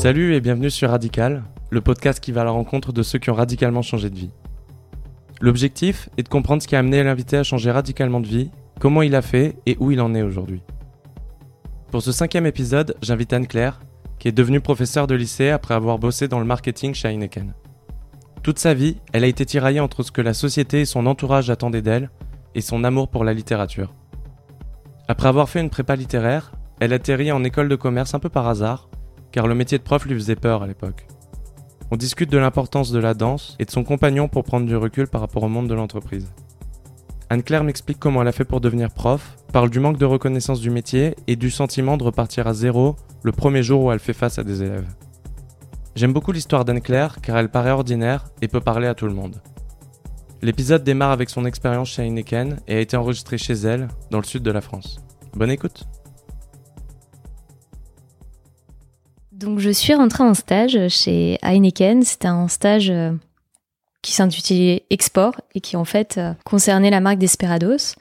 Salut et bienvenue sur Radical, le podcast qui va à la rencontre de ceux qui ont radicalement changé de vie. L'objectif est de comprendre ce qui a amené l'invité à changer radicalement de vie, comment il a fait et où il en est aujourd'hui. Pour ce cinquième épisode, j'invite Anne-Claire, qui est devenue professeure de lycée après avoir bossé dans le marketing chez Heineken. Toute sa vie, elle a été tiraillée entre ce que la société et son entourage attendaient d'elle et son amour pour la littérature. Après avoir fait une prépa littéraire, elle atterrit en école de commerce un peu par hasard, car le métier de prof lui faisait peur à l'époque. On discute de l'importance de la danse et de son compagnon pour prendre du recul par rapport au monde de l'entreprise. Anne-Claire m'explique comment elle a fait pour devenir prof, parle du manque de reconnaissance du métier et du sentiment de repartir à zéro le premier jour où elle fait face à des élèves. J'aime beaucoup l'histoire d'Anne-Claire car elle paraît ordinaire et peut parler à tout le monde. L'épisode démarre avec son expérience chez Heineken et a été enregistré chez elle, dans le sud de la France. Bonne écoute Donc je suis rentrée en stage chez Heineken. C'était un stage euh, qui s'intitulait Export et qui en fait euh, concernait la marque Desperados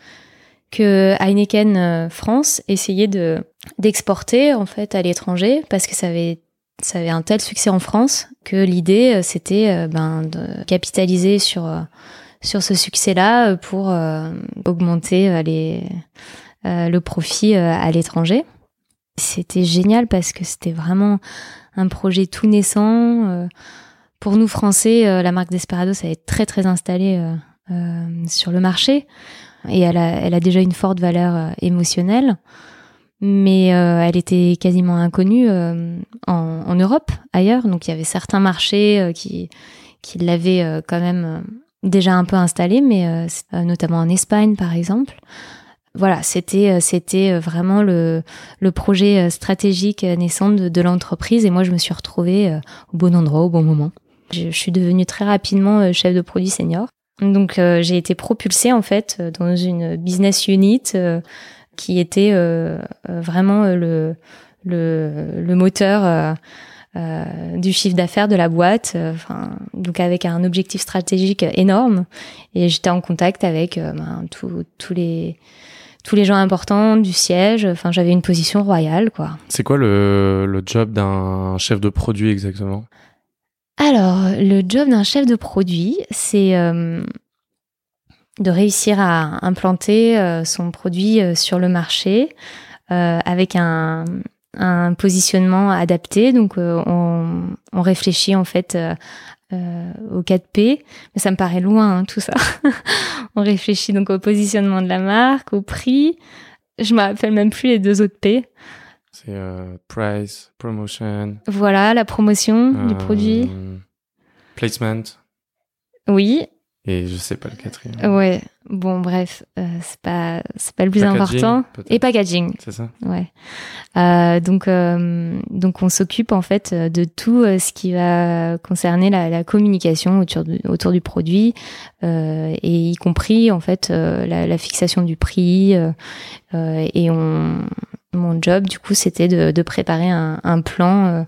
que Heineken euh, France essayait de d'exporter en fait à l'étranger parce que ça avait un tel succès en France que l'idée c'était ben de capitaliser sur sur ce succès-là pour augmenter le profit à l'étranger. C'était génial parce que c'était vraiment un projet tout naissant. Euh, pour nous Français, euh, la marque Desperados elle est très très installée euh, sur le marché et elle a, déjà une forte valeur émotionnelle, mais elle était quasiment inconnue en, Europe, ailleurs. Donc il y avait certains marchés qui, qui l'avaient quand même déjà un peu installé, mais notamment en Espagne par exemple voilà, c'était euh, c'était euh, vraiment le, le projet euh, stratégique naissant de, l'entreprise et moi je me suis retrouvée au bon endroit au bon moment. Je, suis devenue très rapidement chef de produit senior. Donc j'ai été propulsée en fait dans une business unit qui était vraiment le, le, le moteur du chiffre d'affaires de la boîte, enfin donc avec un objectif stratégique énorme. Et j'étais en contact avec ben, tous les tous les gens importants du siège. Enfin, j'avais une position royale, quoi. C'est quoi le, le job d'un chef de produit exactement? Alors, le job d'un chef de produit, c'est euh, de réussir à implanter euh, son produit euh, sur le marché avec un, un positionnement adapté. Donc, on, on, réfléchit en fait euh, au 4P, mais ça me paraît loin hein, tout ça. on réfléchit donc au positionnement de la marque, au prix. Je me rappelle même plus les deux autres P. C'est euh, price, promotion. Voilà, la promotion du produit. Euh, placement. Oui, et je sais pas le quatrième. Ouais. Bon, bref, euh, c'est pas c'est pas le plus important. Et packaging. C'est ça. Ouais. Euh, donc euh, donc on s'occupe en fait de tout euh, ce qui va concerner la, la communication autour du, autour du produit euh, et y compris en fait la, la, fixation du prix et on mon job du coup c'était de, de préparer un, un plan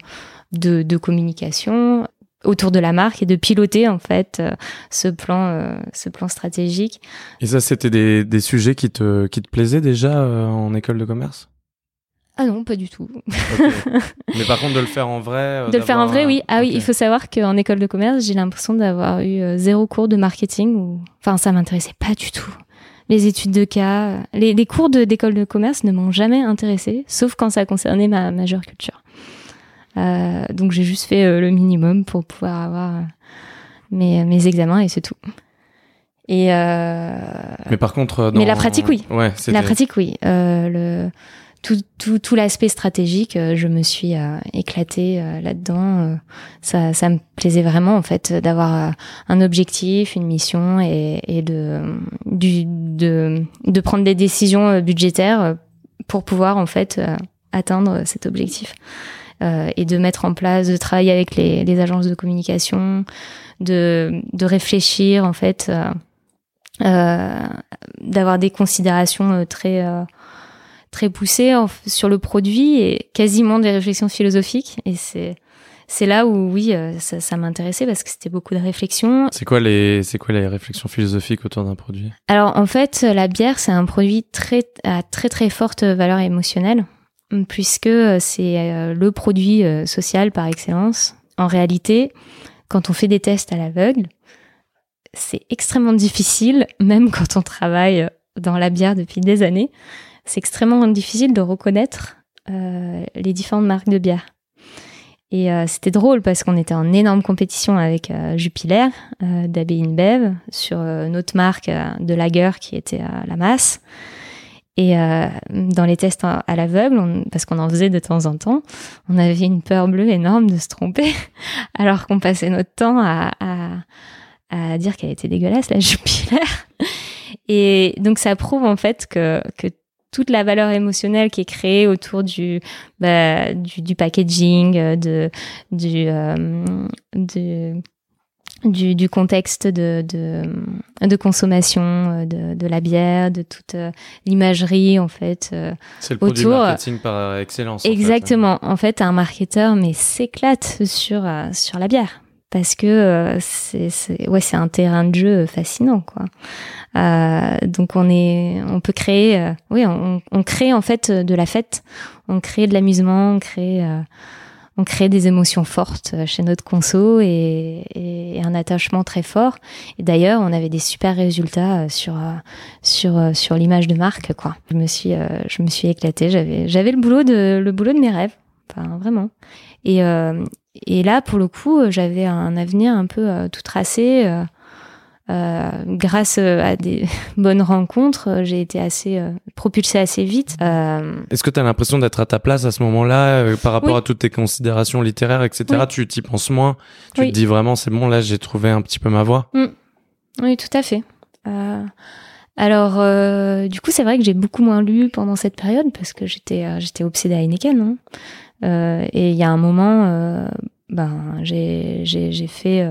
de, de communication autour de la marque et de piloter en fait euh, ce plan euh, ce plan stratégique. Et ça c'était des, des sujets qui te qui te plaisaient déjà euh, en école de commerce? Ah non, pas du tout. Mais par contre de le faire en vrai De le faire en vrai, oui. Ah oui, il faut savoir qu'en école de commerce, j'ai l'impression d'avoir eu zéro cours de marketing ou enfin ça m'intéressait pas du tout. Les études de cas, les, les cours d'école de, commerce ne m'ont jamais intéressé, sauf quand ça concernait ma majeure culture. Euh, donc j'ai juste fait euh, le minimum pour pouvoir avoir euh, mes, mes examens et c'est tout. Et mais par contre, mais la pratique oui. Ouais, la pratique oui. le tout, tout, tout l'aspect stratégique, je me suis éclatée là-dedans. ça, ça me plaisait vraiment en fait d'avoir un objectif, une mission et, et de, du, de, de prendre des décisions budgétaires pour pouvoir en fait atteindre cet objectif. Euh, et de mettre en place, de travailler avec les, les agences de communication, de, de réfléchir en fait, euh, euh d'avoir des considérations très très poussées sur le produit et quasiment des réflexions philosophiques. Et c'est c'est là où oui, ça, ça m'intéressait parce que c'était beaucoup de réflexions. C'est quoi les c'est quoi les réflexions philosophiques autour d'un produit? Alors en fait, la bière c'est un produit très à très très forte valeur émotionnelle. Puisque c'est le produit social par excellence. En réalité, quand on fait des tests à l'aveugle, c'est extrêmement difficile, même quand on travaille dans la bière depuis des années, c'est extrêmement difficile de reconnaître euh, les différentes marques de bière. Et euh, c'était drôle parce qu'on était en énorme compétition avec euh, Jupiler euh, d'Abbey InBev sur euh, notre marque de lager qui était la masse. Et dans les tests à, l'aveugle, parce qu'on en faisait de temps en temps, on avait une peur bleue énorme de se tromper, alors qu'on passait notre temps à, à, à dire qu'elle était dégueulasse, la Jupiler. Et donc ça prouve en fait que, que toute la valeur émotionnelle qui est créée autour du bah, du, du, packaging, euh, de du, euh, du, du contexte de, de, de consommation euh, de, de, la bière, de toute l'imagerie en fait. C'est le produit marketing par excellence. Exactement. En fait, en fait un marketeur mais s'éclate sur sur la bière parce que euh, c'est ouais c'est un terrain de jeu fascinant quoi. Euh, donc on est on peut créer euh, oui on, on, crée en fait de la fête, on crée de l'amusement, on crée euh, on crée des émotions fortes chez notre conso et, un attachement très fort. Et d'ailleurs, on avait des super résultats sur sur sur l'image de marque quoi. Je me suis je me suis éclatée, j'avais j'avais le boulot de le boulot de mes rêves, vraiment. Et, euh, et là, pour le coup, euh, j'avais un avenir un peu euh, tout tracé. Euh, grâce à des bonnes rencontres, j'ai été assez propulsée assez vite. Est-ce que tu as l'impression d'être à ta place à ce moment-là par rapport à toutes tes considérations littéraires, etc. Tu t'y penses moins? Tu te dis vraiment, c'est bon, là, j'ai trouvé un petit peu ma voie? Mm. Oui, tout à fait. alors, du coup, c'est vrai que j'ai beaucoup moins lu pendant cette période parce que j'étais j'étais obsédée à Heineken. Hein. Euh, et il y a un moment, euh, ben j'ai j'ai fait.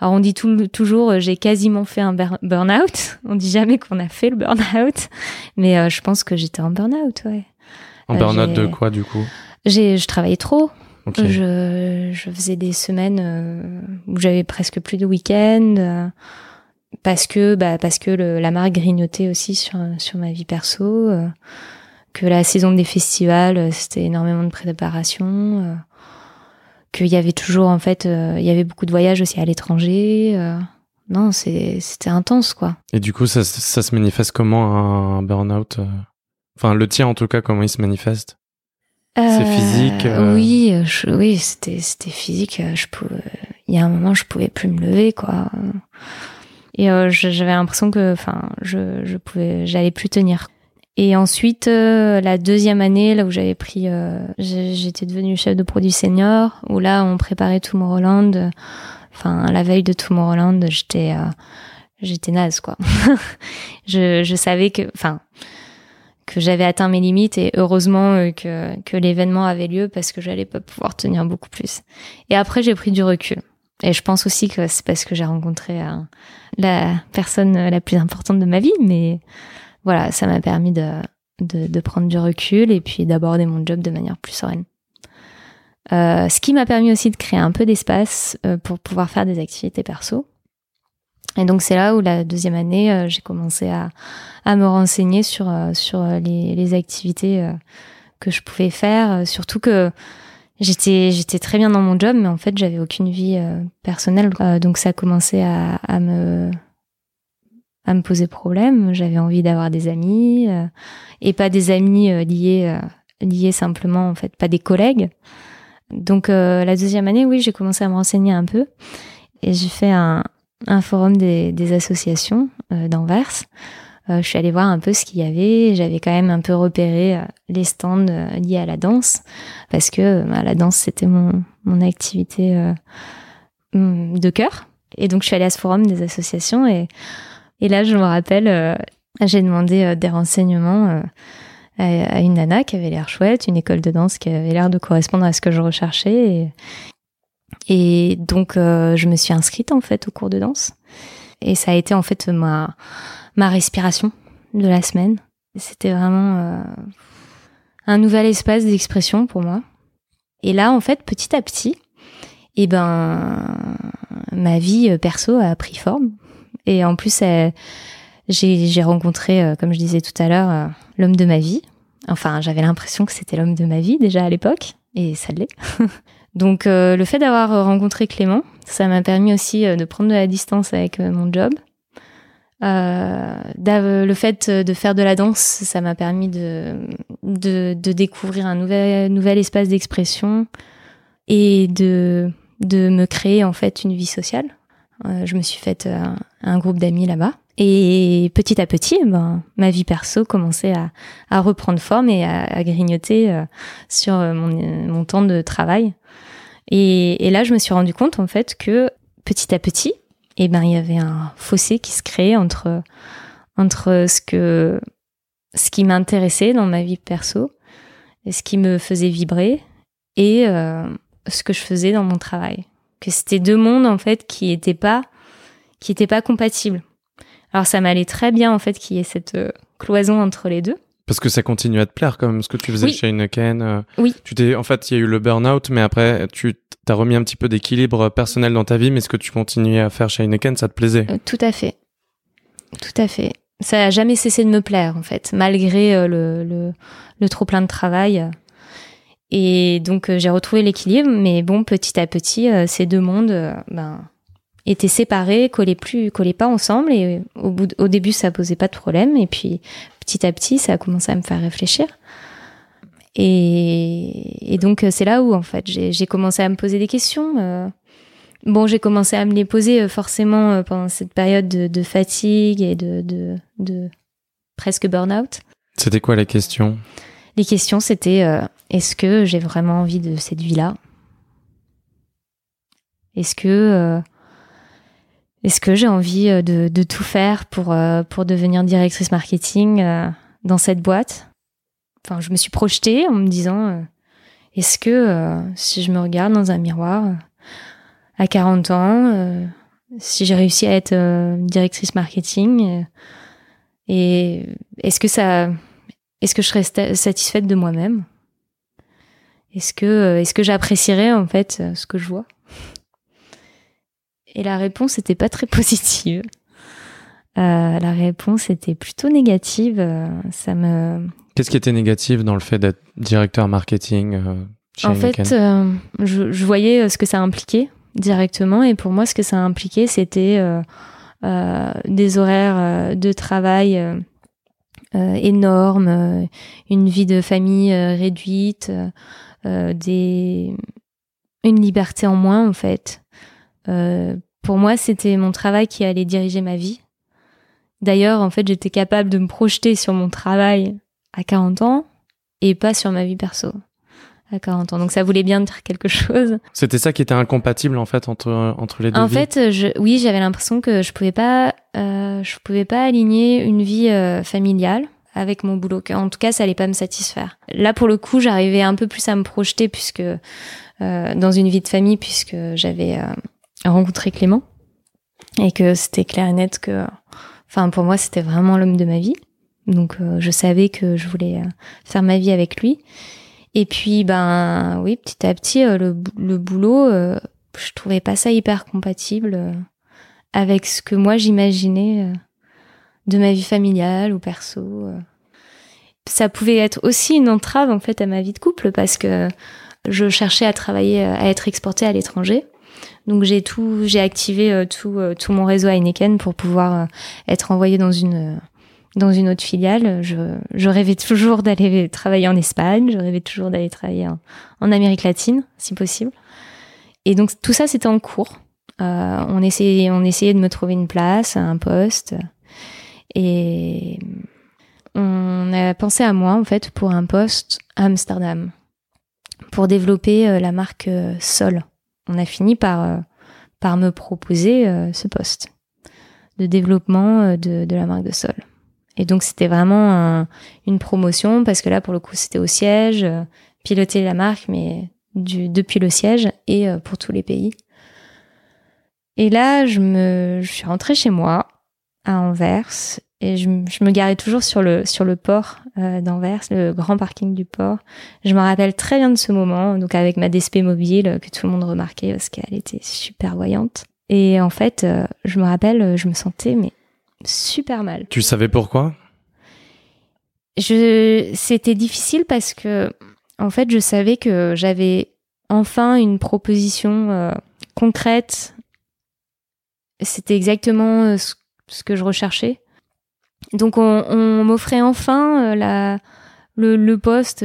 Euh, alors on dit tout, toujours, j'ai quasiment fait un burn-out. On dit jamais qu'on a fait le burn-out, mais je pense que j'étais en burn-out, ouais. En burn-out de quoi du coup? J'ai, je travaillais trop. Je, je faisais des semaines où j'avais presque plus de week-end parce que bah parce que le, la marque grignotait aussi sur sur ma vie perso que la saison des festivals, euh, c'était énormément de préparation, euh, qu'il y avait toujours, en fait, euh, il y avait beaucoup de voyages aussi à l'étranger. non, c'était intense, quoi. Et du coup, ça, ça se manifeste comment un burn-out Enfin, le tien, en tout cas, comment il se manifeste? C'est physique Oui, oui, c'était c'était physique. Je pouvais, il y a un moment, je pouvais plus me lever, quoi. Et j'avais l'impression que, enfin, je, je pouvais, j'allais plus tenir. Et ensuite, euh, la deuxième année, là où j'avais pris, euh, j'étais devenue chef de produit senior, où là, on préparait Tomorrowland. Enfin, la veille de Tomorrowland, j'étais, euh, j'étais naze, quoi. je, je savais que, enfin, que j'avais atteint mes limites et heureusement que, que l'événement avait lieu parce que j'allais pas pouvoir tenir beaucoup plus. Et après, j'ai pris du recul. Et je pense aussi que c'est parce que j'ai rencontré la personne la plus importante de ma vie, mais voilà, ça m'a permis de, de, prendre du recul et puis d'aborder mon job de manière plus sereine. Euh, ce qui m'a permis aussi de créer un peu d'espace euh, pour pouvoir faire des activités perso. Et donc c'est là où la deuxième année, euh, j'ai commencé à, à, me renseigner sur, sur les, les activités que je pouvais faire. Surtout que j'étais j'étais très bien dans mon job, mais en fait j'avais aucune vie personnelle. donc ça a commencé à, à me à me poser problème. J'avais envie d'avoir des amis euh, et pas des amis euh, liés euh, liés simplement en fait, pas des collègues. Donc la deuxième année, oui, j'ai commencé à me renseigner un peu et j'ai fait un, un forum des, des associations d'Anvers. je suis allée voir un peu ce qu'il y avait. J'avais quand même un peu repéré les stands liés à la danse parce que bah, la danse c'était mon, mon activité de cœur. Et donc je suis allée à ce forum des associations et et là, je me rappelle, euh, j'ai demandé euh, des renseignements euh, à, une nana qui avait l'air chouette, une école de danse qui avait l'air de correspondre à ce que je recherchais. Et, donc, je me suis inscrite en fait au cours de danse. Et ça a été en fait ma, ma respiration de la semaine. C'était vraiment un nouvel espace d'expression pour moi. Et là, en fait, petit à petit, eh ben, ma vie perso a pris forme. Et en plus, j'ai rencontré, euh, comme je disais tout à l'heure, euh, l'homme de ma vie, Enfin, j'avais l'impression que c'était l'homme de ma vie déjà à l'époque, et ça l'est. Donc le fait d'avoir rencontré Clément, ça m'a permis aussi de prendre de la distance avec mon job. le fait de faire de la danse, ça m'a permis de, de, de, découvrir un nouvel, nouvel espace d'expression et de, de me créer en fait une vie sociale. Euh, je me suis faite euh, un, groupe d'amis là-bas. Et petit à petit, ben, ma vie perso commençait à, reprendre forme et à, grignoter euh, sur mon, temps de travail. Et, et, là, je me suis rendu compte en fait que petit à petit, eh ben, il y avait un fossé qui se créait entre entre ce que ce qui m'intéressait dans ma vie perso, et ce qui me faisait vibrer, et ce que je faisais dans mon travail que c'était deux mondes en fait qui étaient pas qui étaient pas compatibles. Alors ça m'allait très bien en fait qu'il y ait cette euh, cloison entre les deux. Parce que ça continue à te plaire comme ce que tu faisais chez Heineken. Euh, oui. Tu t'es en fait il y a eu le burn-out mais après tu t'as remis un petit peu d'équilibre personnel dans ta vie mais ce que tu continuais à faire chez Heineken ça te plaisait. Euh, tout à fait. Tout à fait. Ça a jamais cessé de me plaire en fait malgré le, le, le trop plein de travail. Et donc euh, j'ai retrouvé l'équilibre, mais bon, petit à petit, euh, ces deux mondes euh, ben, étaient séparés, collaient plus, collaient pas ensemble. Et au, bout au début, ça posait pas de problème. Et puis petit à petit, ça a commencé à me faire réfléchir. Et, et donc c'est là où en fait j'ai commencé à me poser des questions. bon, j'ai commencé à me les poser forcément pendant cette période de, de fatigue et de, de, de presque burn-out. C'était quoi les questions Les questions, c'était est-ce que j'ai vraiment envie de cette vie-là? Est-ce que euh, est-ce que j'ai envie euh, de, tout faire pour euh, devenir directrice marketing dans cette boîte? Enfin, je me suis projetée en me disant est-ce que si je me regarde dans un miroir à 40 ans, si j'ai réussi à être directrice marketing, et est-ce que est-ce que je serais satisfaite de moi-même? Est-ce que, euh, est-ce que j'apprécierais en fait euh, ce que je vois? Et la réponse n'était pas très positive. Euh, la réponse était plutôt négative. ça me. Qu'est-ce qui était négatif dans le fait d'être directeur marketing En fait, je, voyais ce que ça impliquait directement, et pour moi, ce que ça impliquait, c'était des horaires de travail énormes, une vie de famille réduite. Euh, des une liberté en moins en fait. Euh, pour moi, c'était mon travail qui allait diriger ma vie. D'ailleurs, en fait, j'étais capable de me projeter sur mon travail à 40 ans et pas sur ma vie perso à 40 ans. Donc ça voulait bien dire quelque chose. C'était ça qui était incompatible en fait entre entre les deux. En fait, je, oui, j'avais l'impression que je pouvais pas, euh, je pouvais pas aligner une vie euh, familiale avec mon boulot. En tout cas, ça allait pas me satisfaire. Là, pour le coup, j'arrivais un peu plus à me projeter puisque euh, dans une vie de famille, puisque j'avais euh, rencontré Clément et que c'était clair et net que, enfin, pour moi, c'était vraiment l'homme de ma vie. Donc, euh, je savais que je voulais faire ma vie avec lui. Et puis, ben, oui, petit à petit, le, le boulot, je trouvais pas ça hyper compatible avec ce que moi j'imaginais de ma vie familiale ou perso. Euh. Ça pouvait être aussi une entrave en fait à ma vie de couple parce que je cherchais à travailler, euh, à être exportée à l'étranger. Donc j'ai tout, j'ai activé euh, tout, tout mon réseau Heineken pour pouvoir être envoyée dans une dans une autre filiale. Je, je rêvais toujours d'aller travailler en Espagne, je rêvais toujours d'aller travailler en, en, Amérique latine, si possible. Et donc tout ça c'était en cours. Euh, on essayait, on essayait de me trouver une place, un poste. Et on a pensé à moi, en fait, pour un poste à Amsterdam, pour développer euh, la marque euh, Sol. On a fini par, euh, par me proposer ce poste de développement de, la marque de Sol. Et donc c'était vraiment une promotion parce que là pour le coup c'était au siège, piloter la marque mais depuis le siège et pour tous les pays. Et là je me je suis rentrée chez moi à Anvers et je, me garais toujours sur le sur le port euh, d'Anvers, le grand parking du port. Je me rappelle très bien de ce moment, donc avec ma DSP mobile que tout le monde remarquait parce qu'elle était super voyante. Et en fait, euh, je me rappelle, je me sentais mais super mal. Tu savais pourquoi? Je, c'était difficile parce que, en fait, je savais que j'avais enfin une proposition euh, concrète. C'était exactement euh, ce, que je recherchais. Donc, on, m'offrait enfin euh, le, poste,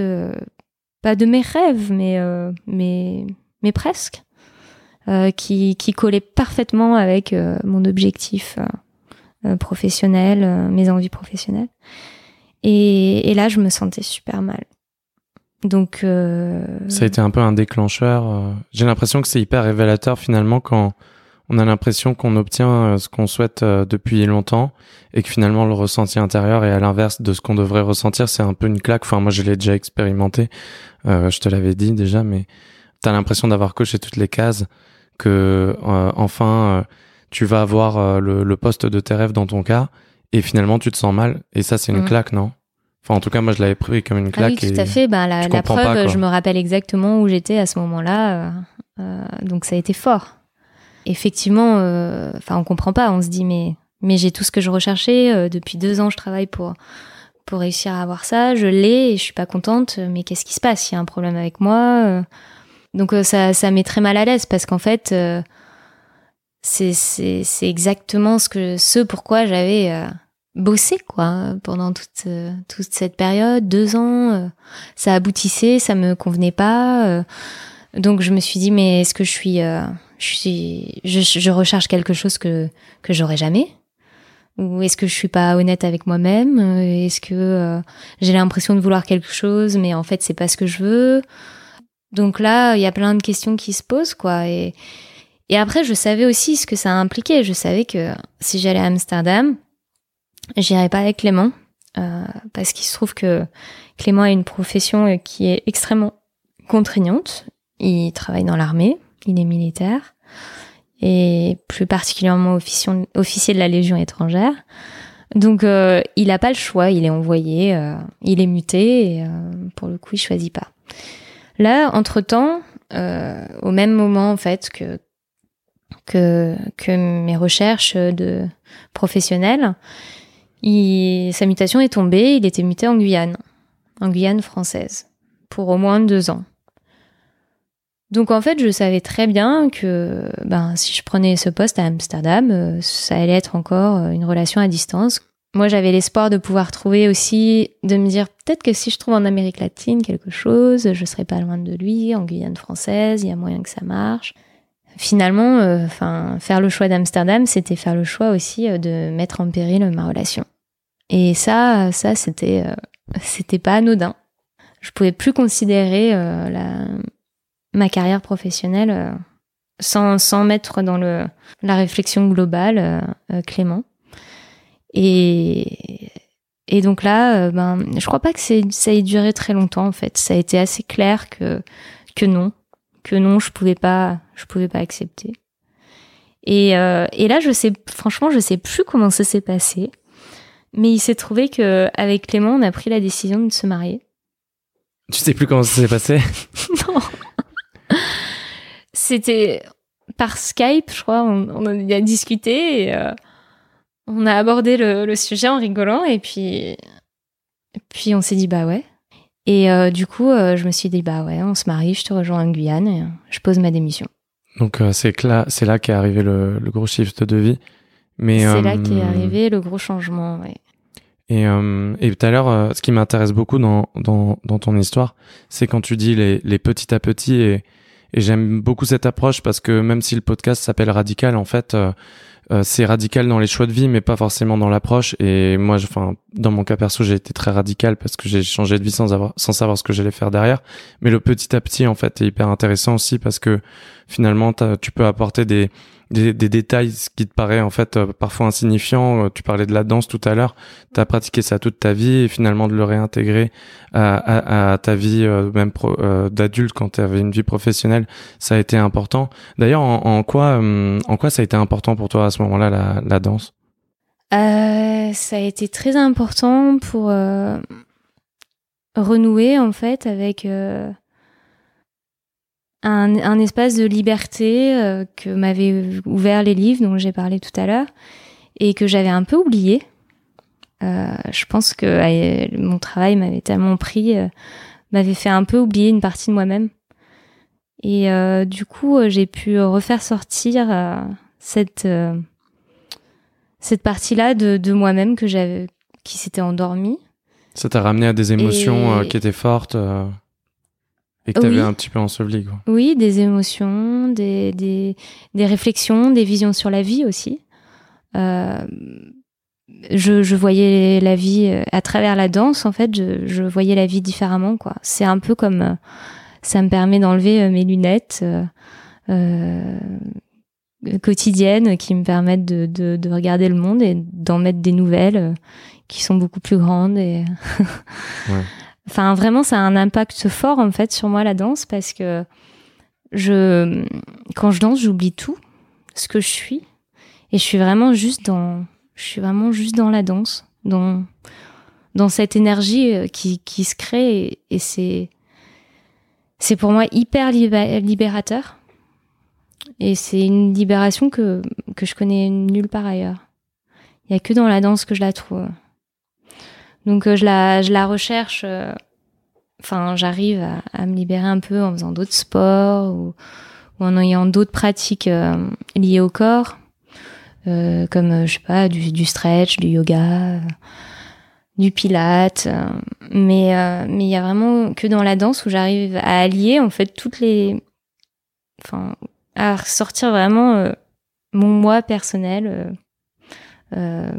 pas de mes rêves, mais, mais, mais presque, qui, qui collait parfaitement avec mon objectif professionnel, mes envies professionnelles. Et, là, je me sentais super mal. Donc. Euh, Ça a été un peu un déclencheur. Euh. J'ai l'impression que c'est hyper révélateur finalement quand on a l'impression qu'on obtient euh, ce qu'on souhaite depuis longtemps et que finalement le ressenti intérieur est à l'inverse de ce qu'on devrait ressentir. C'est un peu une claque. Enfin, moi, je l'ai déjà expérimenté. je te l'avais dit déjà, mais t'as l'impression d'avoir coché toutes les cases, que enfin tu vas avoir le, le poste de tes rêves dans ton cas et finalement tu te sens mal et ça c'est une mm. claque non? Enfin en tout cas moi je l'avais pris comme une claque ah oui tout à fait ben, la, la preuve je me rappelle exactement où j'étais à ce moment-là euh, euh, donc ça a été fort effectivement euh, enfin on comprend pas on se dit mais mais j'ai tout ce que je recherchais depuis deux ans je travaille pour pour réussir à avoir ça je l'ai et je suis pas contente mais qu'est-ce qui se passe? Il y a un problème avec moi donc ça ça met très mal à l'aise parce qu'en fait c'est c'est exactement ce que ce pourquoi j'avais euh, bossé quoi pendant toute euh, toute cette période deux ans euh, ça aboutissait ça me convenait pas donc je me suis dit mais est-ce que je suis je suis je, je, recherche quelque chose que que j'aurais jamais. Ou est-ce que je suis pas honnête avec moi-même? Est-ce que j'ai l'impression de vouloir quelque chose mais en fait c'est pas ce que je veux? Donc là il y a plein de questions qui se posent quoi. Et et après, je savais aussi ce que ça impliquait. Je savais que si j'allais à Amsterdam, j'irais pas avec Clément, euh, parce qu'il se trouve que Clément a une profession qui est extrêmement contraignante. Il travaille dans l'armée, il est militaire, et plus particulièrement officier, de la Légion étrangère. Donc, euh, il n'a pas le choix, il est envoyé, euh, il est muté, et pour le coup, il choisit pas. Là, entre-temps, au même moment en fait que que, que mes recherches de professionnelles. sa mutation est tombée, il était muté en Guyane, en Guyane française, pour au moins deux ans. Donc en fait, je savais très bien que ben, si je prenais ce poste à Amsterdam, euh, ça allait être encore euh, une relation à distance. Moi, j'avais l'espoir de pouvoir trouver aussi, de me dire peut-être que si je trouve en Amérique latine quelque chose, je serai pas loin de lui, en Guyane française, il y a moyen que ça marche finalement, euh, enfin, faire le choix d'Amsterdam, c'était faire le choix aussi de mettre en péril ma relation. Et ça, ça, c'était, c'était pas anodin. Je pouvais plus considérer la, ma carrière professionnelle sans, sans mettre dans le, la réflexion globale Clément. Et, et donc là, ben, je crois pas que ça ait duré très longtemps en fait. Ça a été assez clair que, que non, que non, je pouvais pas, je pouvais pas accepter. Et, euh, et là, je sais, franchement, je sais plus comment ça s'est passé, mais il s'est trouvé que avec Clément, on a pris la décision de se marier. Tu sais plus comment ça s'est passé? Non. C'était par Skype, je crois. On, on a discuté et euh, on a abordé le, le, sujet en rigolant et puis, puis on s'est dit bah ouais. Et euh, du coup, euh, je me suis dit, bah ouais, on se marie, je te rejoins en Guyane et je pose ma démission. Donc c'est là, c'est là qu'est arrivé le, le, gros shift de vie. Mais c'est là qu'est arrivé le gros changement. Ouais. Et, et tout à l'heure, ce qui m'intéresse beaucoup dans, dans, dans, ton histoire, c'est quand tu dis les, les petit à petit et, et j'aime beaucoup cette approche parce que même si le podcast s'appelle Radical, en fait, euh, c'est radical dans les choix de vie, mais pas forcément dans l'approche. Et moi, enfin, dans mon cas perso, j'ai été très radical parce que j'ai changé de vie sans avoir, sans savoir ce que j'allais faire derrière. Mais le petit à petit, en fait, est hyper intéressant aussi parce que finalement, tu peux apporter des, des, détails qui te paraît en fait euh, parfois insignifiant. Euh, tu parlais de la danse tout à l'heure. Tu as pratiqué ça toute ta vie et finalement de le réintégrer à, ta vie euh, même d'adulte quand tu avais une vie professionnelle, ça a été important. D'ailleurs, en, quoi en quoi ça a été important pour toi à ce moment-là la, la danse? Ça a été très important pour renouer en fait avec un, espace de liberté euh, que m'avaient ouvert les livres dont j'ai parlé tout à l'heure et que j'avais un peu oublié je pense que mon travail m'avait tellement pris, m'avait fait un peu oublier une partie de moi-même. Et du coup, j'ai pu refaire sortir cette cette partie-là de, de moi-même que j'avais, qui s'était endormie. Ça t'a ramené à des émotions euh, qui étaient fortes euh, et que t'avais un petit peu enseveli, quoi. Oui, des émotions, des, des, des, réflexions, des visions sur la vie aussi. Euh, je, je, voyais la vie euh, à travers la danse, en fait, je, je voyais la vie différemment, quoi. C'est un peu comme ça me permet d'enlever mes lunettes. Euh, quotidiennes qui me permettent de, de, de regarder le monde et d'en mettre des nouvelles euh, qui sont beaucoup plus grandes et ouais. enfin vraiment ça a un impact fort en fait sur moi la danse parce que je quand je danse j'oublie tout ce que je suis et je suis vraiment juste dans je suis vraiment juste dans la danse dans dans cette énergie euh, qui, qui se crée et, et c'est c'est pour moi hyper libérateur et c'est une libération que, que je connais nulle part ailleurs. Il y a que dans la danse que je la trouve. Donc euh, je la, je la recherche. Euh, enfin, j'arrive à, me libérer un peu en faisant d'autres sports ou, ou en ayant d'autres pratiques euh, liées au corps, comme je sais pas du, du stretch, du yoga, du pilate. mais mais il y a vraiment que dans la danse où j'arrive à allier en fait toutes les, enfin à ressortir vraiment mon moi personnel euh,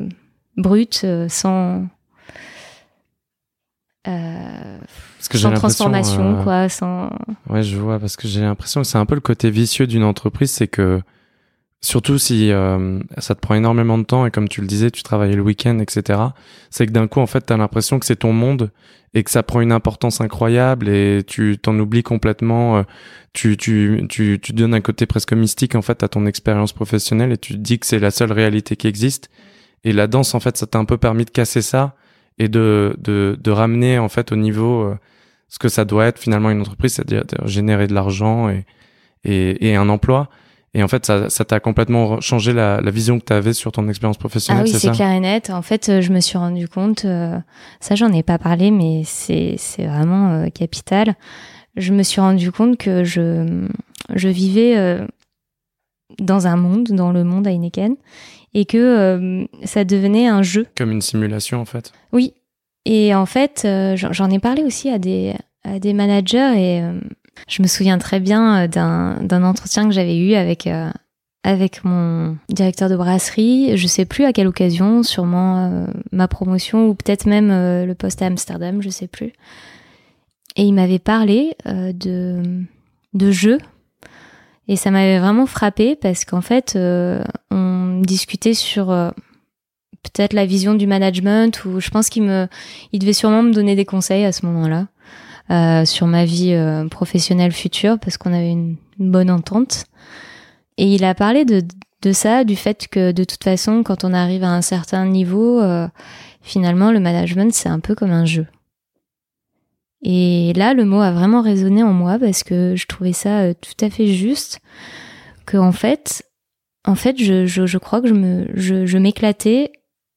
euh, sans sans transformation quoi sans ouais je vois parce que j'ai l'impression que c'est un peu le côté vicieux d'une entreprise c'est que Surtout si euh, ça te prend énormément de temps et comme tu le disais, tu travailles le week-end, etc. C'est que d'un coup, en fait, t'as l'impression que c'est ton monde et que ça prend une importance incroyable et tu t'en oublies complètement. Euh, tu, tu, tu, tu donnes un côté presque mystique en fait à ton expérience professionnelle et tu te dis que c'est la seule réalité qui existe. Et la danse, en fait, ça t'a un peu permis de casser ça et de, de, de ramener en fait au niveau euh, ce que ça doit être finalement une entreprise, c'est-à-dire générer de l'argent et, et, et un emploi. Et en fait, ça, ça t'a complètement changé la, la vision que tu avais sur ton expérience professionnelle. Ah oui, c'est clair et net. En fait, euh, je me suis rendu compte, euh, ça j'en ai pas parlé, mais c'est c'est vraiment euh, capital. Je me suis rendu compte que je je vivais dans un monde, dans le monde Heineken, et que ça devenait un jeu. Comme une simulation, en fait. Oui. Et en fait, j'en ai parlé aussi à des à des managers et je me souviens très bien euh, d'un entretien que j'avais eu avec euh, avec mon directeur de brasserie, je sais plus à quelle occasion, sûrement euh, ma promotion ou peut-être même le poste à Amsterdam, je sais plus. Et il m'avait parlé de de jeux et ça m'avait vraiment frappé parce qu'en fait on discutait sur peut-être la vision du management ou je pense qu'il me il devait sûrement me donner des conseils à ce moment-là. Euh, sur ma vie euh, professionnelle future parce qu'on avait une, bonne entente. Et il a parlé de, de ça, du fait que de toute façon, quand on arrive à un certain niveau, euh, finalement, le management, c'est un peu comme un jeu. Et là, le mot a vraiment résonné en moi parce que je trouvais ça tout à fait juste. Que en fait, en fait, je, je, je crois que je me, je, je m'éclatais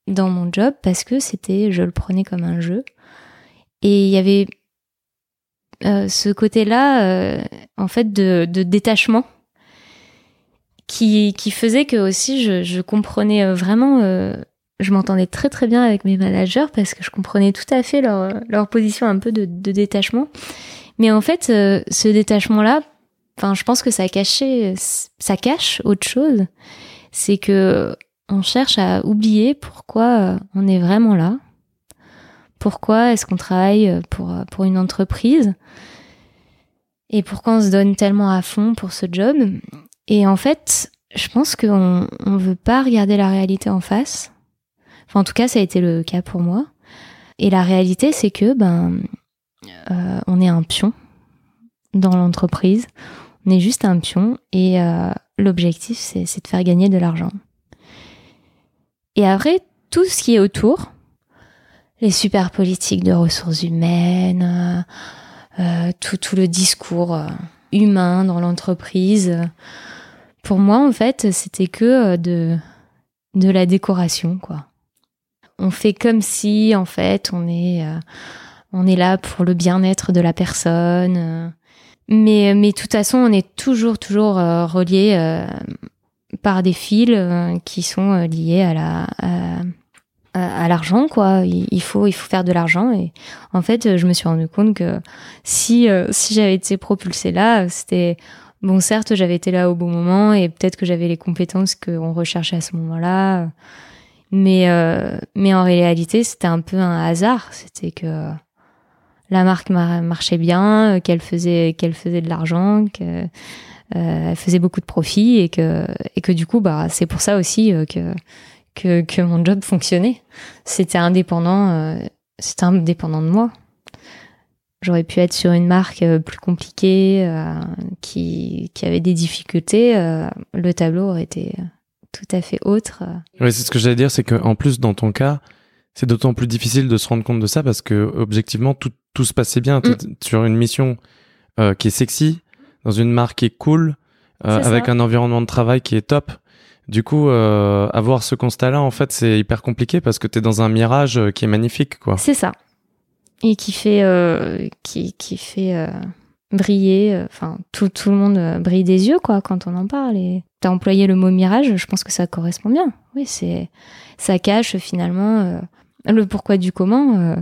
dans mon job parce que c'était, je le prenais comme un jeu. Et il y avait euh, ce côté-là, euh, en fait, de, de détachement, qui, qui, faisait que aussi je, je comprenais euh, vraiment, je m'entendais très très bien avec mes managers parce que je comprenais tout à fait leur, leur position un peu de, de détachement. Mais en fait, ce détachement-là, enfin, je pense que ça cachait, ça cache autre chose. C'est que on cherche à oublier pourquoi on est vraiment là pourquoi est-ce qu'on travaille pour, pour une entreprise? Et pourquoi on se donne tellement à fond pour ce job? Et en fait, je pense qu'on ne veut pas regarder la réalité en face. Enfin, en tout cas, ça a été le cas pour moi. Et la réalité, c'est que ben, euh, on est un pion dans l'entreprise. On est juste un pion et l'objectif, c'est de faire gagner de l'argent. Et après, tout ce qui est autour, les super politiques de ressources humaines, euh, euh, tout, tout le discours euh, humain dans l'entreprise. Pour moi, en fait, c'était que de, de la décoration, quoi. on fait comme si en fait on est on est là pour le bien-être de la personne. Mais mais de toute façon, on est toujours toujours relié par des fils qui sont liés à la à, l'argent quoi il, faut il faut faire de l'argent et en fait je me suis rendu compte que si si j'avais été propulsée là c'était Bon, certes, j'avais été là au bon moment et peut-être que j'avais les compétences qu'on recherchait à ce moment-là. Mais, euh, mais en réalité, c'était un peu un hasard. C'était que la marque marchait bien, qu'elle faisait, qu'elle faisait de l'argent, qu'elle euh, faisait beaucoup de profits et que, et que du coup, bah, c'est pour ça aussi euh, que, que, que mon job fonctionnait. C'était indépendant, c'était indépendant de moi. J'aurais pu être sur une marque euh, plus compliquée, euh, qui, qui avait des difficultés. Euh, le tableau aurait été tout à fait autre. Oui, c'est ce que j'allais dire, c'est qu'en plus, dans ton cas, c'est d'autant plus difficile de se rendre compte de ça parce que, objectivement, tout, tout se passait bien. Mm. Sur une mission qui est sexy, dans une marque qui est cool, avec un environnement de travail qui est top. Du coup, avoir ce constat-là, en fait, c'est hyper compliqué parce que tu es dans un mirage qui est magnifique, quoi. C'est ça et qui fait euh, qui, qui fait euh, briller euh, enfin tout, tout le monde brille des yeux quoi quand on en parle et t'as employé le mot mirage je pense que ça correspond bien oui c'est ça cache finalement le pourquoi du comment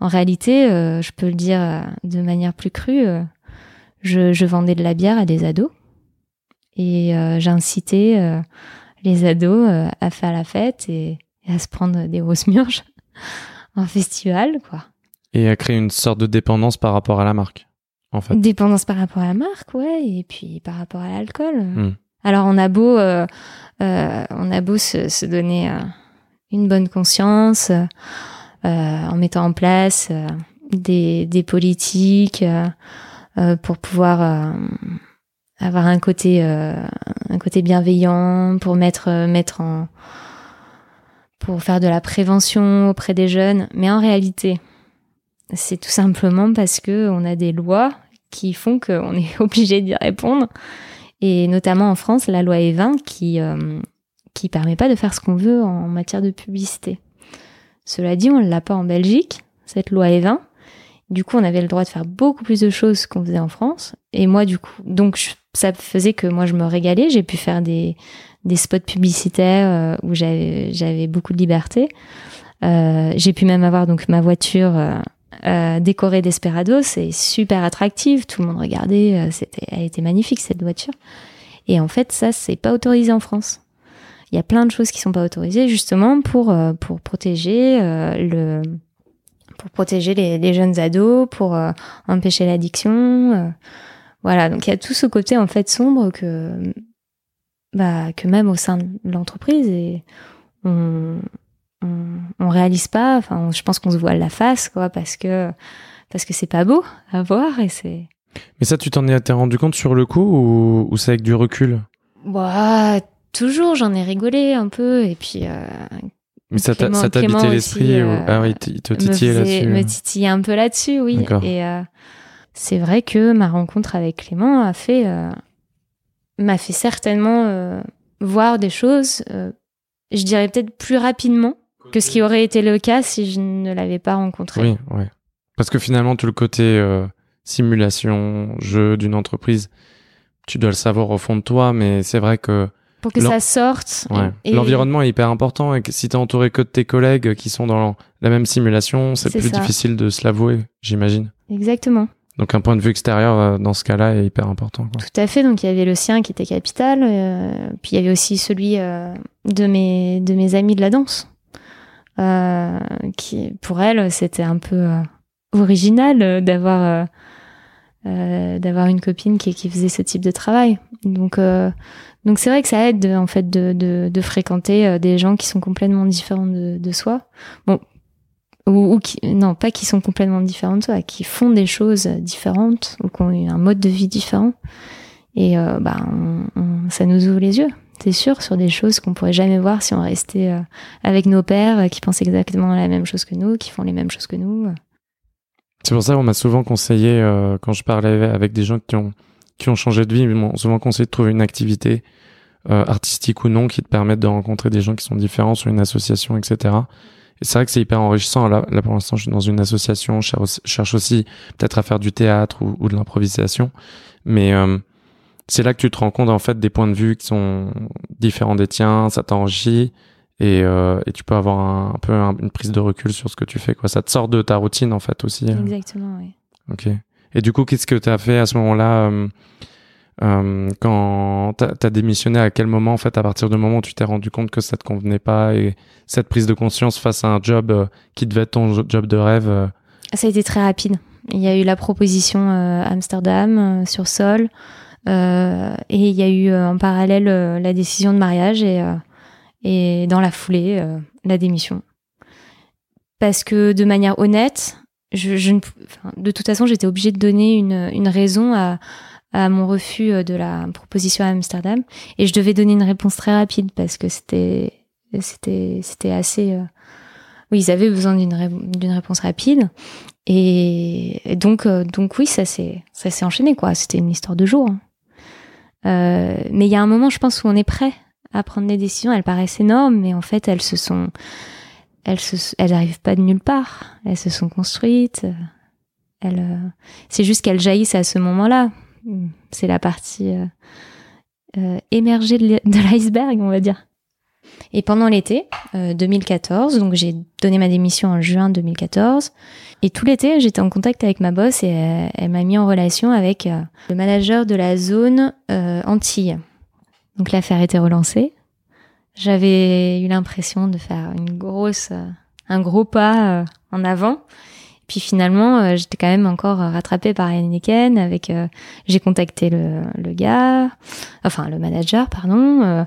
en réalité je peux le dire de manière plus crue je, je, vendais de la bière à des ados et j'incitais les ados à faire la fête et, et à se prendre des grosses murges en festival quoi et à créer une sorte de dépendance par rapport à la marque, en fait. Dépendance par rapport à la marque, ouais, et puis par rapport à l'alcool. Hmm. Alors on a beau, euh, euh, on a beau se, se donner euh, une bonne conscience euh, en mettant en place euh, des, politiques pour pouvoir avoir un côté, un côté bienveillant, pour mettre, mettre en, pour faire de la prévention auprès des jeunes. Mais en réalité, c'est tout simplement parce que on a des lois qui font qu'on est obligé d'y répondre. Et notamment en France, la loi E20 qui euh, qui permet pas de faire ce qu'on veut en matière de publicité. Cela dit, on l'a pas en Belgique, cette loi E20. Du coup, on avait le droit de faire beaucoup plus de choses qu'on faisait en France. Et moi, du coup, donc ça faisait que moi, je me régalais. J'ai pu faire des, spots publicitaires euh, où j'avais beaucoup de liberté. Euh, j'ai pu même avoir donc ma voiture euh, décorée d'Esperado, c'est super attractive. Tout le monde regardait, c'était, elle était magnifique cette voiture. Et en fait, ça, c'est pas autorisé en France. Il y a plein de choses qui sont pas autorisées justement pour euh, pour protéger le pour protéger les, les jeunes ados, pour empêcher l'addiction. voilà, donc il y a tout ce côté en fait sombre que bah que même au sein de l'entreprise et on, on, on réalise pas. Enfin, je pense qu'on se voit la face, quoi, parce que parce que c'est pas beau à voir et c'est. Mais ça, tu t'en es rendu compte sur le coup ou, ou c'est avec du recul? Bah, toujours, j'en ai rigolé un peu et puis. Euh, mais ça t'habitait l'esprit euh, Ah oui, il te titillait là-dessus. Me titillait un peu là-dessus, oui. Et euh, c'est vrai que ma rencontre avec Clément a fait euh, m'a fait certainement voir des choses, je dirais peut-être plus rapidement que ce qui aurait été le cas si je ne l'avais pas rencontré. Oui, oui. Parce que finalement, tout le côté euh, simulation, jeu d'une entreprise, tu dois le savoir au fond de toi, mais c'est vrai que. Pour que ça sorte. L'environnement est hyper important et que si t'es entouré que de tes collègues qui sont dans la même simulation, c'est plus difficile de se l'avouer, j'imagine. Exactement. Donc un point de vue extérieur euh, dans ce cas-là est hyper important. Tout à fait. Donc il y avait le sien qui était capital, euh, puis il y avait aussi celui de mes de mes amis de la danse. Euh, qui pour elle c'était un peu euh, original euh, d'avoir d'avoir une copine qui, qui faisait ce type de travail. Donc donc c'est vrai que ça aide en fait de, fréquenter des gens qui sont complètement différents de, soi. Bon, ou, qui, non, pas qui sont complètement différents de soi, qui font des choses différentes ou qui ont un mode de vie différent. Et euh, bah, ça nous ouvre les yeux c'est sûr, sur des choses qu'on pourrait jamais voir si on restait euh, avec nos pères euh, qui pensent exactement la même chose que nous, qui font les mêmes choses que nous. C'est pour ça qu'on m'a souvent conseillé, euh, quand je parlais avec des gens qui ont, qui ont changé de vie, m'ont souvent conseillé de trouver une activité artistique ou non qui te permette de rencontrer des gens qui sont différents sur une association, etc. Et c'est vrai que c'est hyper enrichissant. Là, là pour l'instant, je suis dans une association, je cherche aussi peut-être à faire du théâtre ou, de l'improvisation. Mais euh, c'est là que tu te rends compte en fait des points de vue qui sont différents des tiens, ça t'enrichit et, euh, et tu peux avoir un, peu une prise de recul sur ce que tu fais. Quoi. Ça te sort de ta routine en fait aussi. Euh. Exactement, oui. Ok. Et du coup, qu'est-ce que tu as fait à ce moment-là euh, euh, quand tu as, démissionné, à quel moment, en fait, à partir du moment où tu t'es rendu compte que ça te convenait pas et cette prise de conscience face à un job euh, qui devait être ton job de rêve Ça a été très rapide. Il y a eu la proposition Amsterdam sur Sol et il y a eu en parallèle la décision de mariage et, et dans la foulée la démission. Parce que de manière honnête, je, je de toute façon, j'étais obligée de donner une, une raison à, à mon refus euh, de la proposition à Amsterdam. Et je devais donner une réponse très rapide parce que c'était c'était c'était assez euh, oui ils avaient besoin d'une d'une réponse rapide. Et, donc euh, donc oui ça s'est ça s'est enchaîné quoi. C'était une histoire de jour hein. mais il y a un moment je pense où on est prêt à prendre des décisions. Elles paraissent énormes mais en fait elles se sont elles se elles pas de nulle part elles se sont construites elles c'est juste qu'elles jaillissent à ce moment-là c'est la partie euh, euh, émergée de l'iceberg, on va dire. Et pendant l'été 2014, euh, donc j'ai donné ma démission en juin 2014, et tout l'été j'étais en contact avec ma boss et elle, m'a mis en relation avec le manager de la zone Antilles. Donc l'affaire était relancée. J'avais eu l'impression de faire une grosse, un gros pas en avant. Puis finalement, euh, j'étais quand même encore rattrapée par Heineken avec, euh, j'ai contacté le, gars, enfin le manager, pardon, euh,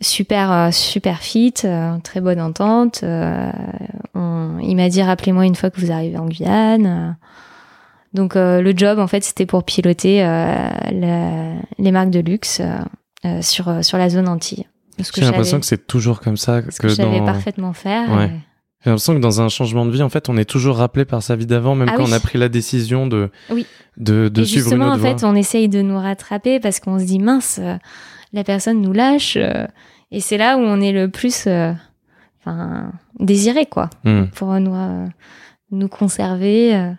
super super fit, très bonne entente. il m'a dit rappelez-moi une fois que vous arrivez en Guyane. Donc le job en fait c'était pour piloter les marques de luxe sur sur la zone Antilles. J'ai l'impression que c'est toujours comme ça. Que, que j'avais parfaitement faire. Ouais. J'ai l'impression que dans un changement de vie, en fait, on est toujours rappelé par sa vie d'avant, même ah quand on a pris la décision de, oui. de, de et suivre justement, en fait, on essaye de nous rattraper parce qu'on se dit mince, euh, la personne nous lâche. Euh, et c'est là où on est le plus euh, enfin, désiré, quoi, hmm. pour nous, nous conserver.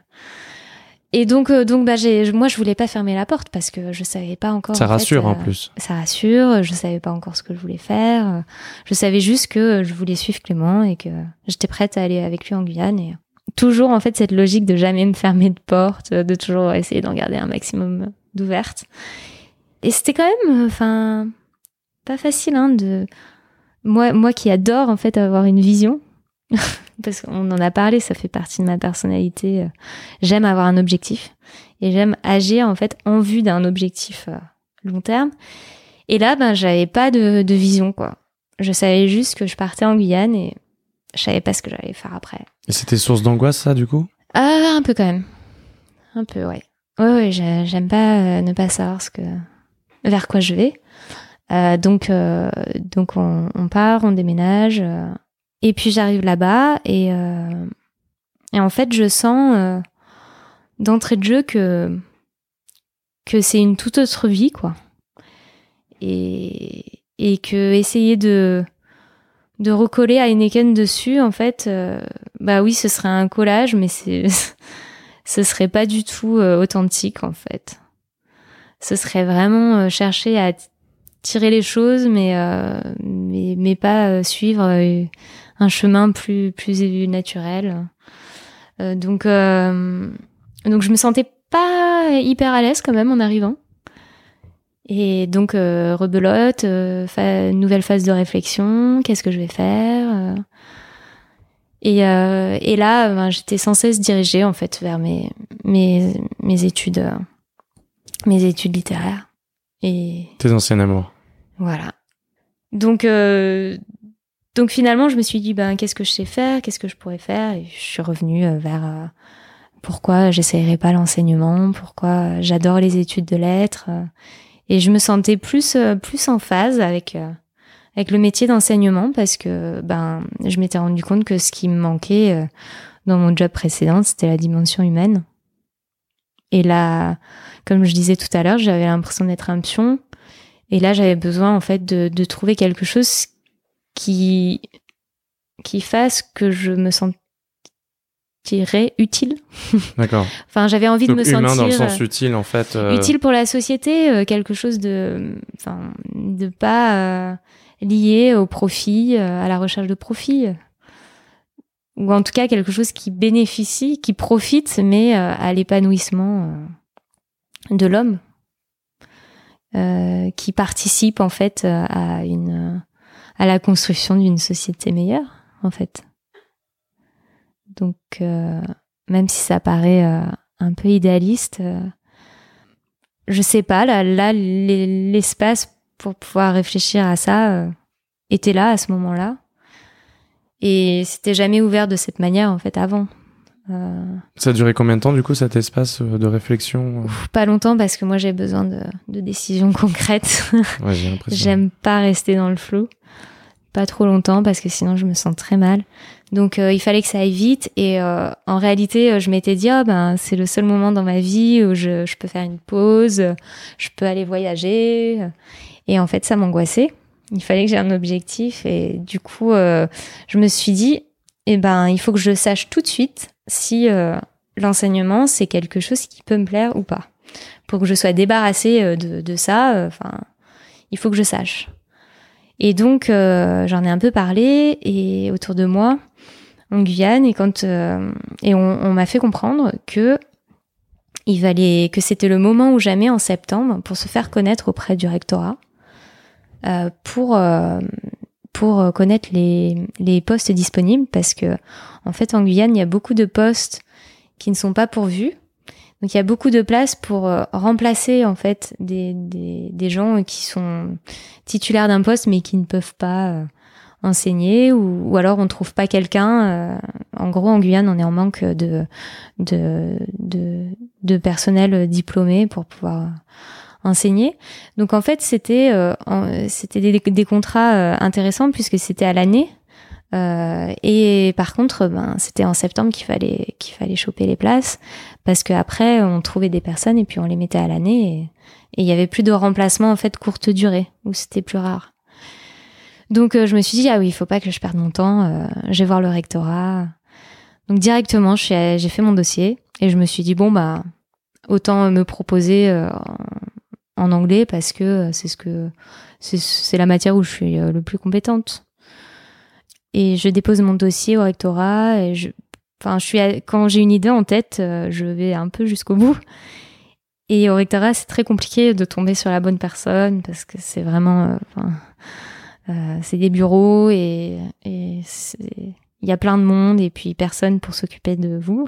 Et donc, euh, donc bah, j'ai, moi, je voulais pas fermer la porte parce que je savais pas encore. Ça rassure en plus. Ça rassure. Je savais pas encore ce que je voulais faire. Je savais juste que je voulais suivre Clément et que j'étais prête à aller avec lui en Guyane. Et toujours, en fait, cette logique de jamais me fermer de porte, de toujours essayer d'en garder un maximum d'ouvertes. Et c'était quand même, enfin, pas facile, hein, de moi, moi qui adore en fait avoir une vision. parce qu'on en a parlé, ça fait partie de ma personnalité. Euh, j'aime avoir un objectif et j'aime agir en fait en vue d'un objectif euh, long terme. Et là, ben, j'avais pas de, de, vision quoi. Je savais juste que je partais en Guyane et je savais pas ce que j'allais faire après. Et c'était source d'angoisse ça du coup? Ah, un peu quand même, un peu ouais. Ouais ouais, j'aime pas euh, ne pas savoir ce que vers quoi je vais. Euh, donc donc on, on, part, on déménage. Et puis j'arrive là-bas et, euh, et en fait je sens euh, d'entrée de jeu que, que c'est une toute autre vie quoi. Et, et que essayer de, de recoller à Heineken dessus en fait, euh, bah oui ce serait un collage mais ce serait pas du tout authentique en fait. Ce serait vraiment chercher à tirer les choses mais, mais, mais pas suivre un chemin plus plus naturel. Euh, donc euh, donc je me sentais pas hyper à l'aise quand même en arrivant. Et donc euh, rebelote, nouvelle phase de réflexion, qu'est-ce que je vais faire et, et là, ben, j'étais sans cesse dirigée en fait vers mes mes, mes études mes études littéraires et tes anciens amours. Voilà. Donc donc finalement, je me suis dit, ben, qu'est-ce que je sais faire, qu'est-ce que je pourrais faire, et je suis revenue euh, vers euh, pourquoi j'essayerais pas l'enseignement, pourquoi j'adore les études de lettres, euh, et je me sentais plus plus en phase avec avec le métier d'enseignement parce que ben je m'étais rendu compte que ce qui me manquait dans mon job précédent, c'était la dimension humaine. Et là, comme je disais tout à l'heure, j'avais l'impression d'être un pion. Et là, j'avais besoin en fait de, de trouver quelque chose qui qui fasse que je me sentirais utile. D'accord. enfin, j'avais envie de me humain sentir dans le sens utile en fait. euh, utile pour la société, euh, quelque chose de, enfin, de pas euh, lié au profit, à la recherche de profit, ou en tout cas quelque chose qui bénéficie, qui profite, mais euh, à l'épanouissement de l'homme, qui participe en fait à une, à la construction d'une société meilleure, en fait. Donc, euh, même si ça paraît euh, un peu idéaliste. euh, je sais pas, là, là l'e- l'espace pour pouvoir réfléchir à ça était là à ce moment-là. Et c'était jamais ouvert de cette manière, en fait, avant. Euh, Ça a duré combien de temps du coup cet espace euh, de réflexion euh pas longtemps parce que moi j'ai besoin de, de décisions concrètes. Ouais, j'ai l'impression. J'aime pas rester dans le flou. Pas trop longtemps parce que sinon je me sens très mal. Donc euh, il fallait que ça aille vite et euh, en réalité je m'étais dit ah ben c'est le seul moment dans ma vie où je, je peux faire une pause, je peux aller voyager et en fait ça m'angoissait. Il fallait que j'ai un objectif et du coup euh, je me suis dit eh ben il faut que je sache tout de suite si euh, l'enseignement c'est quelque chose qui peut me plaire ou pas. Pour que je sois débarrassée euh, de, de ça, euh, enfin il faut que je sache. Et donc, euh, j'en ai un peu parlé et autour de moi, en Guyane, et quand euh, et on, on m'a fait comprendre que il valait que c'était le moment ou jamais en septembre pour se faire connaître auprès du rectorat, euh, pour pour connaître les les postes disponibles parce que en fait en Guyane il y a beaucoup de postes qui ne sont pas pourvus. Donc il y a beaucoup de place pour euh, remplacer en fait des, des, gens qui sont titulaires d'un poste mais qui ne peuvent pas euh, enseigner ou, alors on trouve pas quelqu'un. euh, en gros en Guyane on est en manque de de, de, personnel diplômé pour pouvoir enseigner. Donc en fait c'était c'était des, contrats intéressants puisque c'était à l'année. Euh, et par contre, ben, c'était en septembre qu'il fallait qu'il fallait choper les places parce que après on trouvait des personnes et puis on les mettait à l'année et il y avait plus de remplacement en fait courte durée où c'était plus rare. Donc euh, je me suis dit ah oui, il faut pas que je perde mon temps, euh, je vais voir le rectorat. Donc directement, j'ai fait mon dossier et je me suis dit bon bah autant me proposer euh, en, anglais parce que euh, c'est ce que c'est la matière où je suis le plus compétente. Et je dépose mon dossier au rectorat et je enfin je suis à- quand j'ai une idée en tête, euh, je vais un peu jusqu'au bout. Et au rectorat, c'est très compliqué de tomber sur la bonne personne parce que c'est vraiment, euh, enfin, euh, c'est des bureaux et, il y a plein de monde et puis personne pour s'occuper de vous.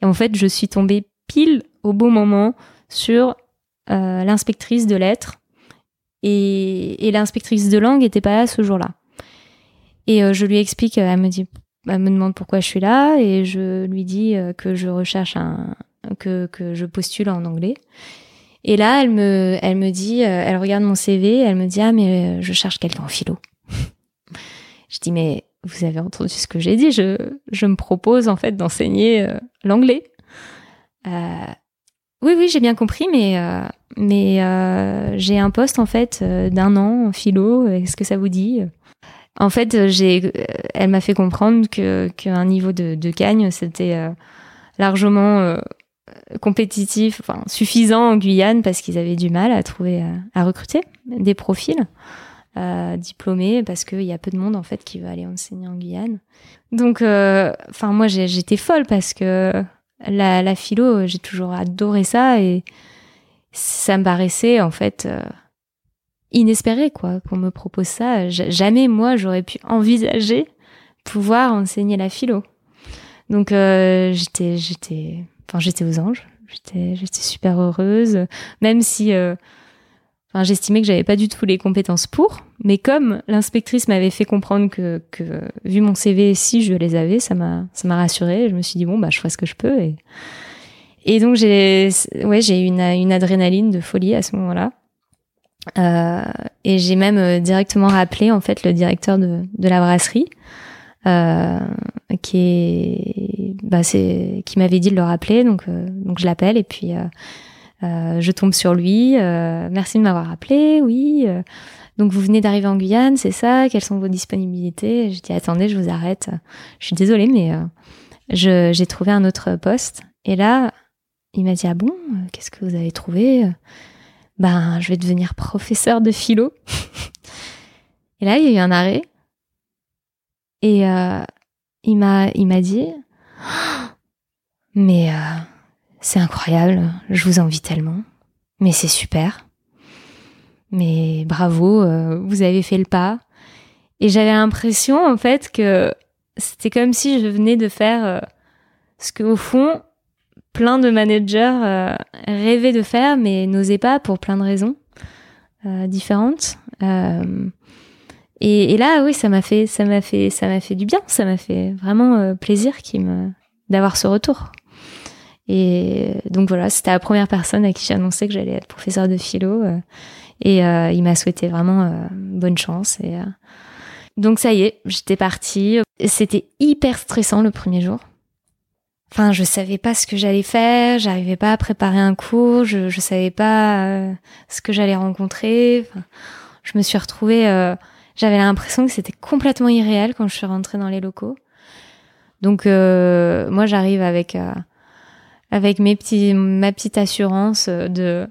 Et en fait, je suis tombée pile au bon moment sur l'inspectrice de lettres et, et l'inspectrice de langue était pas là ce jour-là. Et euh, je lui explique, euh, elle me dit, elle me demande pourquoi je suis là et je lui dis euh, que je recherche un, que, que je postule en anglais. Et là, elle me, elle me dit, elle regarde mon CV, elle me dit, ah, mais je cherche quelqu'un en philo. je dis, mais vous avez entendu ce que j'ai dit, je, je me propose en fait d'enseigner l'anglais. Oui, oui, j'ai bien compris, mais, mais j'ai un poste en fait d'un an en philo, est-ce que ça vous dit? En fait, euh, j'ai, euh, elle m'a fait comprendre que qu'un niveau de, de cagne, c'était euh, largement compétitif, enfin suffisant en Guyane parce qu'ils avaient du mal à trouver, à recruter des profils euh, diplômés parce qu'il y a peu de monde en fait qui veut aller enseigner en Guyane. Donc, enfin moi j'étais folle parce que la, la philo, j'ai toujours adoré ça et ça me paraissait en fait inespéré quoi qu'on me propose ça. Jamais moi j'aurais pu envisager pouvoir enseigner la philo. Donc euh, j'étais j'étais enfin j'étais aux anges. J'étais j'étais super heureuse même si euh, enfin j'estimais que j'avais pas du tout les compétences pour, mais comme l'inspectrice m'avait fait comprendre que que vu mon CV si je les avais, ça m'a ça m'a rassurée, je me suis dit bon bah je ferai ce que je peux et et donc j'ai ouais, j'ai une une adrénaline de folie à ce moment-là. Euh, et j'ai même euh, directement rappelé en fait le directeur de, de la brasserie euh, qui est bah c'est qui m'avait dit de le rappeler. Donc donc je l'appelle et puis je tombe sur lui merci de m'avoir appelé oui Donc vous venez d'arriver en Guyane, c'est ça? Quelles sont vos disponibilités? Je dis attendez, je vous arrête. Je suis désolée, mais j'ai trouvé un autre poste. Et là, il m'a dit ah bon? Qu'est-ce que vous avez trouvé? Ben, je vais devenir professeur de philo. et là, il y a eu un arrêt. Et il m'a il m'a dit mais euh, c'est incroyable, je vous envie tellement. Mais c'est super. Mais bravo, euh, vous avez fait le pas. Et j'avais l'impression en fait que c'était comme si je venais de faire euh, ce que au fond plein de managers rêvaient de faire mais n'osaient pas pour plein de raisons différentes. Et, et, là, oui, ça m'a fait, ça m'a fait, ça m'a fait du bien. Ça m'a fait vraiment plaisir qui me d'avoir ce retour. Et donc voilà, c'était la première personne à qui j'ai annoncé que j'allais être professeur de philo. Euh, et euh, il m'a souhaité vraiment euh, bonne chance. Et donc ça y est, j'étais partie. C'était hyper stressant le premier jour. Enfin, je savais pas ce que j'allais faire, j'arrivais pas à préparer un cours, je, je savais pas ce que j'allais rencontrer. je me suis retrouvée, j'avais l'impression que c'était complètement irréel quand je suis rentrée dans les locaux. Donc moi, j'arrive avec avec mes petits, ma petite assurance de,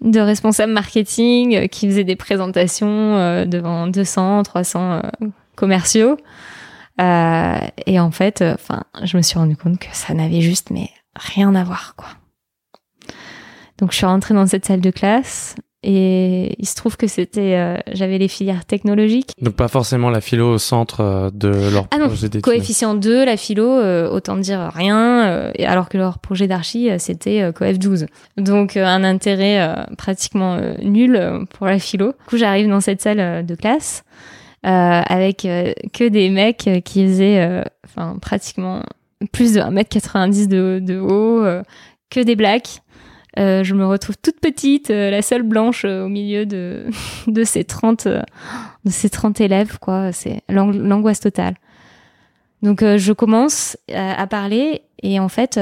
de responsable marketing euh, qui faisait des présentations euh, devant 200, 300 euh, et en fait, enfin, je me suis rendu compte que ça n'avait juste mais rien à voir, quoi. Donc je suis rentrée dans cette salle de classe et il se trouve que c'était, euh, j'avais les filières technologiques. Donc pas forcément la philo au centre euh, de leur ah projet d'études. Coefficient 2, la philo, euh, autant dire rien, alors que leur projet d'archi, c'était coef 12. Donc un intérêt pratiquement nul pour la philo. Du coup, j'arrive dans cette salle de classe avec que des mecs qui faisaient, enfin pratiquement plus de 1m90 de, de haut, que des blacks. Euh, je me retrouve toute petite, euh, la seule blanche euh, au milieu de, de ces 30 de ces 30 élèves quoi, c'est l'angoisse totale. Donc je commence à parler et en fait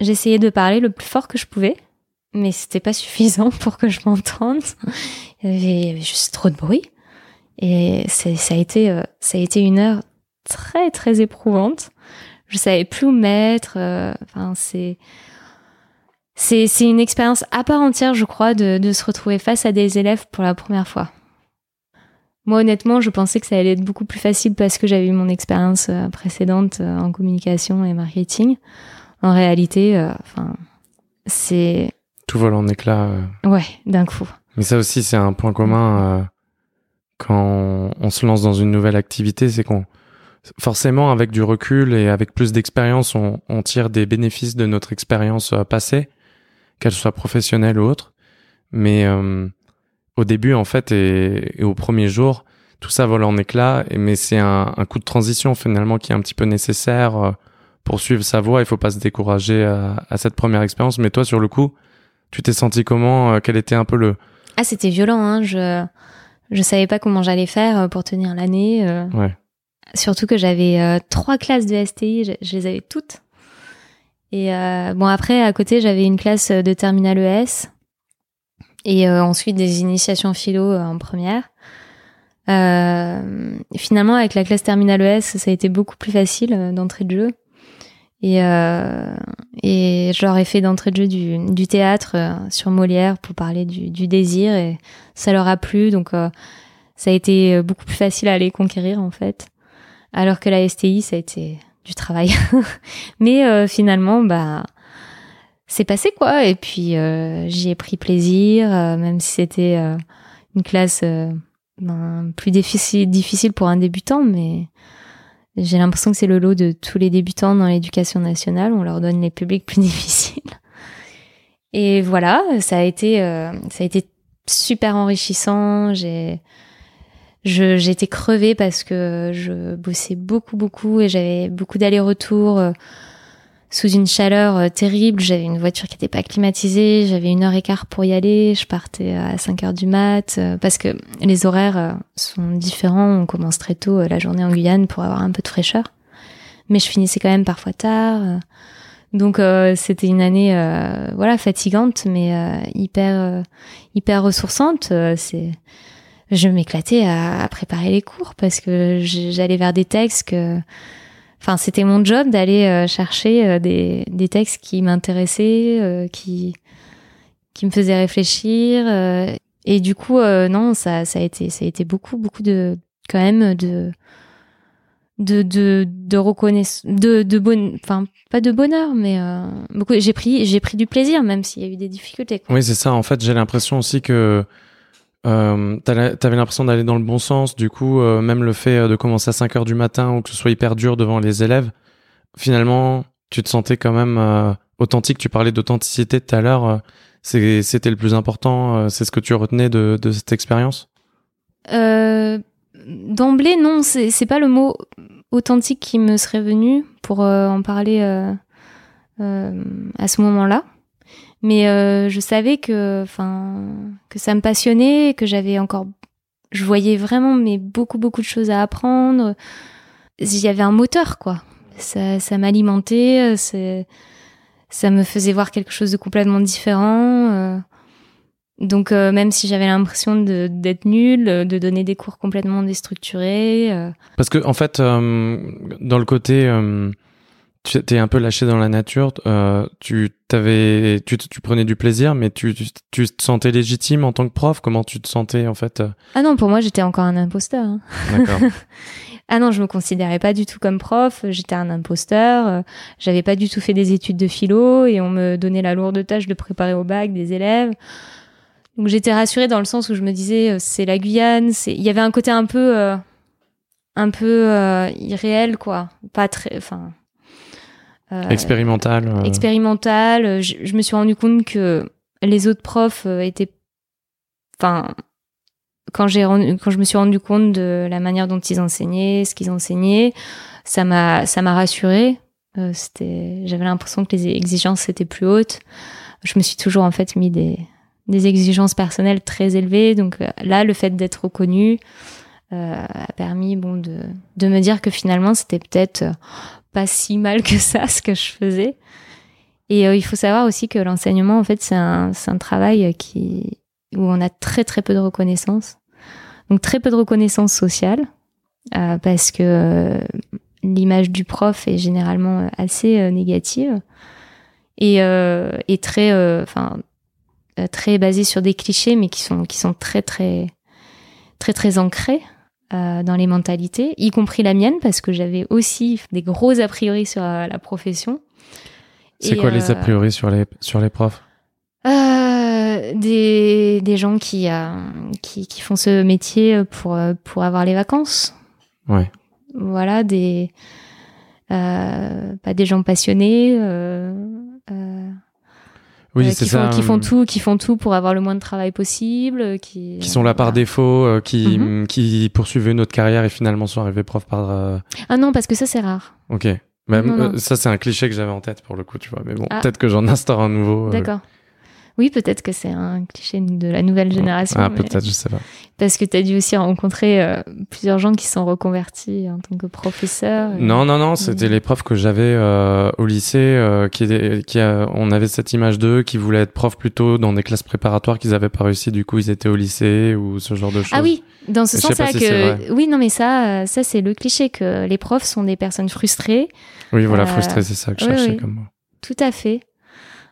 j'essayais de parler le plus fort que je pouvais, mais c'était pas suffisant pour que je m'entende. Il y avait juste trop de bruit et ça a été ça a été une heure très très éprouvante. Je savais plus où mettre. Enfin c'est c'est une expérience à part entière, je crois, de, de, se retrouver face à des élèves pour la première fois. Moi, honnêtement, je pensais que ça allait être beaucoup plus facile parce que j'avais eu mon expérience euh, précédente euh, en communication et marketing. En réalité, euh, enfin, c'est tout vole en éclats. Ouais, d'un coup. Mais ça aussi, c'est un point commun quand on se lance dans une nouvelle activité, c'est qu'on forcément, avec du recul et avec plus d'expérience, on, on, tire des bénéfices de notre expérience passée qu'elle soit professionnelle ou autre. Mais euh, au début, en fait, et, au premier jour, tout ça vole en éclats. mais c'est un, un, coup de transition finalement qui est un petit peu nécessaire euh, pour suivre sa voie. Il faut pas se décourager à, à cette première expérience. Mais toi, sur le coup, tu t'es senti comment euh, Quel était un peu le Ah, c'était violent. Hein. Je je savais pas comment j'allais faire pour tenir l'année. Ouais. Surtout que j'avais trois classes de STI, je, je, les avais toutes. Et euh, bon, après, à côté, j'avais une classe de terminale ES et euh, ensuite des initiations philo euh, en première. Euh, finalement, avec la classe terminale ES, ça a été beaucoup plus facile euh, d'entrée de jeu. Et, euh, et je fait d'entrée de jeu du, du théâtre sur Molière pour parler du, du, désir et ça leur a plu. Donc, ça a été beaucoup plus facile à les conquérir en fait. Alors que la STI, ça a été du travail. Mais euh, finalement, bah, c'est passé quoi. Et puis euh, j'y ai pris plaisir, euh, même si c'était une classe ben, plus difficile, difficile pour un débutant, mais j'ai l'impression que c'est le lot de tous les débutants dans l'éducation nationale. On leur donne les publics plus difficiles. Et voilà, ça a été, ça a été super enrichissant. J'ai j'étais crevée parce que je bossais beaucoup beaucoup et j'avais beaucoup d'allers-retours euh, sous une chaleur euh, terrible. J'avais une voiture qui n'était pas climatisée. J'avais une heure et quart pour y aller. Je partais à 5 heures du mat euh, parce que les horaires sont différents. On commence très tôt la journée en Guyane pour avoir un peu de fraîcheur, mais je finissais quand même parfois tard. Donc c'était une année voilà fatigante mais hyper hyper ressourçante. c'est je m'éclatais à, préparer les cours parce que j'allais vers des textes que, enfin, c'était mon job d'aller euh, chercher euh, des, des, textes qui m'intéressaient, euh, qui, qui me faisaient réfléchir. et du coup, non, ça, ça a été, ça a été beaucoup, beaucoup de, quand même, de, de, de, de reconnaissance, de, de bon, enfin, pas de bonheur, mais beaucoup, j'ai pris, j'ai pris du plaisir, même s'il y a eu des difficultés. Oui, c'est ça. En fait, j'ai l'impression aussi que, euh, T'avais l'impression d'aller dans le bon sens, du coup, euh, même le fait euh, de commencer à 5 heures du matin ou que ce soit hyper dur devant les élèves, finalement, tu te sentais quand même euh, authentique. Tu parlais d'authenticité tout à l'heure. C'était le plus important. c'est ce que tu retenais de, de cette expérience? D'emblée, non, c'est pas le mot authentique qui me serait venu pour en parler à ce moment-là mais euh, je savais que enfin que ça me passionnait que j'avais encore je voyais vraiment mais beaucoup beaucoup de choses à apprendre il y avait un moteur quoi ça, ça m'alimentait ça me faisait voir quelque chose de complètement différent euh. donc euh, même si j'avais l'impression d'être nulle, de donner des cours complètement déstructurés. Parce que en fait, dans le côté tu t'es un peu lâché dans la nature. Euh, tu t'avais, tu, tu, prenais du plaisir, mais tu, tu, te sentais légitime en tant que prof? Comment tu te sentais en fait euh? Ah non, pour moi j'étais encore un imposteur. Hein. D'accord. ah non, je me considérais pas du tout comme prof. J'étais un imposteur. Euh, j'avais pas du tout fait des études de philo et on me donnait la lourde tâche de préparer au bac des élèves. Donc j'étais rassurée dans le sens où je me disais c'est la Guyane. C'est, il y avait un côté un peu, un peu irréel quoi. Pas très, enfin expérimental. Euh. Expérimental. Je, me suis rendu compte que les autres profs euh, étaient, enfin, quand j'ai quand je me suis rendu compte de la manière dont ils enseignaient, ce qu'ils enseignaient, ça m'a ça m'a rassuré. c'était, j'avais l'impression que les exigences étaient plus hautes. Je me suis toujours en fait mis des des exigences personnelles très élevées. Donc là, le fait d'être reconnu a permis bon de de me dire que finalement c'était peut-être pas si mal que ça ce que je faisais. Et euh, il faut savoir aussi que l'enseignement, en fait, c'est un, un, travail qui, où on a très très peu de reconnaissance. Donc très peu de reconnaissance sociale, euh, parce que euh, l'image du prof est généralement assez négative et, et très, très basée sur des clichés, mais qui sont qui sont très très très très ancrés. Euh, dans les mentalités, y compris la mienne, parce que j'avais aussi des gros a priori sur euh, la profession. C'est quoi les a euh, priori sur les, sur les profs? Des, des gens qui, qui, qui, font ce métier pour, pour avoir les vacances. Ouais. Voilà, des, pas des gens passionnés. Oui, euh, c'est ça. qui font tout, qui font tout pour avoir le moins de travail possible, euh, qui. Qui sont là par défaut, euh, qui mhm. qui poursuivent une autre carrière et finalement sont arrivés prof par. Ah non, parce que ça c'est rare. Ok. Même, ça c'est un cliché que j'avais en tête pour le coup, tu vois. Mais bon, ah. peut-être que j'en instaure un nouveau. D'accord. Oui, peut-être que c'est un cliché de la nouvelle génération. Ah, peut-être, je sais pas. Parce que tu as dû aussi rencontrer euh, plusieurs gens qui sont reconvertis en tant que professeurs. Non, non, non, c'était les profs que j'avais euh, au lycée, euh, qui, qui on avait cette image d'eux qui voulaient être profs plutôt dans des classes préparatoires qu'ils avaient pas réussi, du coup ils étaient au lycée ou ce genre de choses. Ah oui, dans ce sens-là que oui, non, mais ça, ça c'est le cliché que les profs sont des personnes frustrées. Oui, voilà, frustrées, c'est ça que je cherchais comme mot. Tout à fait.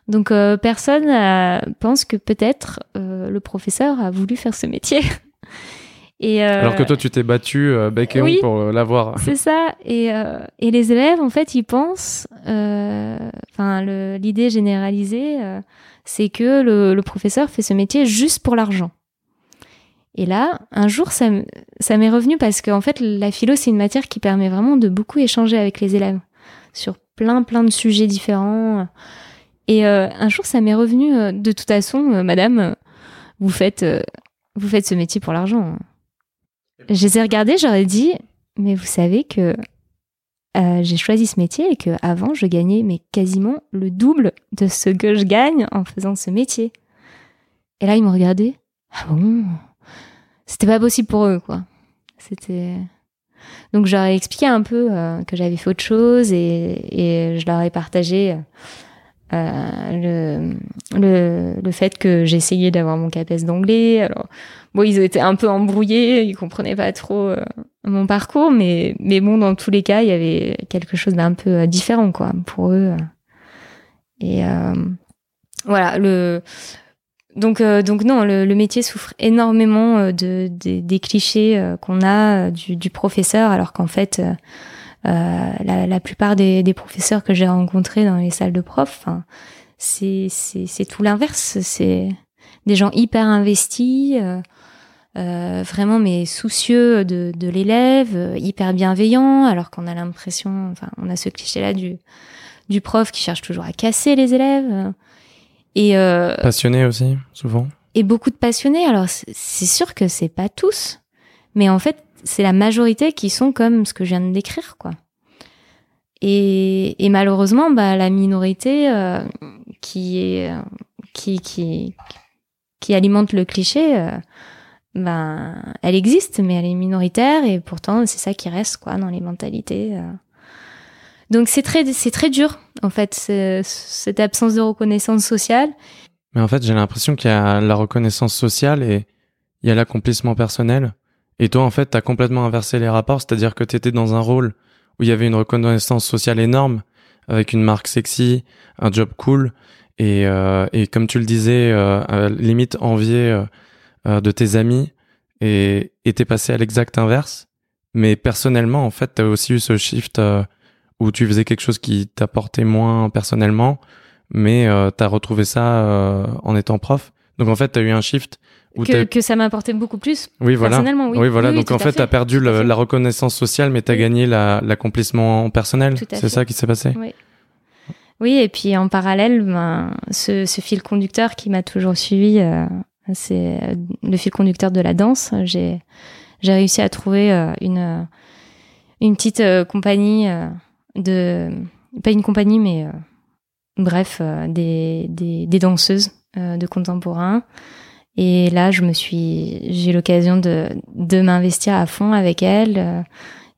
Donc euh, personne euh, pense que peut-être euh, le professeur a voulu faire ce métier. et Alors que toi, tu t'es battu bec et oui, pour l'avoir. C'est ça. Et, et les élèves, en fait, ils pensent, enfin, l'idée généralisée, c'est que le, le, professeur fait ce métier juste pour l'argent. Et là, un jour, ça, ça m'est revenu parce qu'en fait, la philo, c'est une matière qui permet vraiment de beaucoup échanger avec les élèves sur plein, plein de sujets différents. Et euh, un jour, ça m'est revenu euh, de toute façon, euh, madame, vous faites, vous faites ce métier pour l'argent. Je les ai regardés, j'aurais dit, mais vous savez que j'ai choisi ce métier et que avant je gagnais mais quasiment le double de ce que je gagne en faisant ce métier. Et là, ils m'ont regardé. Ah bon? C'était pas possible pour eux, quoi. C'était. Donc, j'aurais expliqué un peu que j'avais fait autre chose et, je leur ai partagé le, le, le, fait que j'essayais d'avoir mon CAPES d'anglais. Alors, bon, ils étaient un peu embrouillés, ils comprenaient pas trop mon parcours, mais mais bon, dans tous les cas, il y avait quelque chose d'un peu différent, quoi, pour eux. Et voilà, le donc, euh, donc non, le, métier souffre énormément euh, de, des clichés euh, qu'on a du, du, professeur, alors qu'en fait, la, la, plupart des, des professeurs que j'ai rencontrés dans les salles de prof, c'est c'est tout l'inverse. C'est des gens hyper investis, euh, vraiment mais soucieux de, de l'élève, hyper bienveillants, alors qu'on a l'impression, enfin, on a ce cliché-là du du prof qui cherche toujours à casser les élèves. Et euh, passionnés aussi, souvent. Et beaucoup de passionnés. Alors c'est sûr que c'est pas tous, mais en fait c'est la majorité qui sont comme ce que je viens de décrire, quoi. Et, malheureusement, bah, la minorité euh, qui est qui, qui qui alimente le cliché, euh, ben elle existe, mais elle est minoritaire et pourtant c'est ça qui reste quoi dans les mentalités. Euh. Donc c'est très, c'est très dur, en fait, cette absence de reconnaissance sociale. Mais en fait, j'ai l'impression qu'il y a la reconnaissance sociale et il y a l'accomplissement personnel. Et toi, en fait, t'as complètement inversé les rapports, c'est-à-dire que t'étais dans un rôle où il y avait une reconnaissance sociale énorme, avec une marque sexy, un job cool, et, euh, et comme tu le disais, euh, limite envié euh, euh, de tes amis, et t'es passé à l'exact inverse. Mais personnellement, en fait, t'as aussi eu ce shift euh, où tu faisais quelque chose qui t'apportait moins personnellement, mais euh, tu as retrouvé ça en étant prof. Donc en fait, tu as eu un shift. Que, que ça m'apportait beaucoup plus oui, voilà. personnellement. Oui, oui voilà. Donc en fait, tu as perdu la reconnaissance sociale, mais tu as gagné l'accomplissement personnel. C'est ça qui s'est passé? Oui. oui, et puis en parallèle, ben, ce, ce fil conducteur qui m'a toujours suivi, euh, c'est euh, le fil conducteur de la danse. J'ai réussi à trouver euh, une, une petite compagnie de pas une compagnie, mais bref, des, des, des, danseuses de contemporain. Et là, je me suis, j'ai l'occasion de, de m'investir à fond avec elles.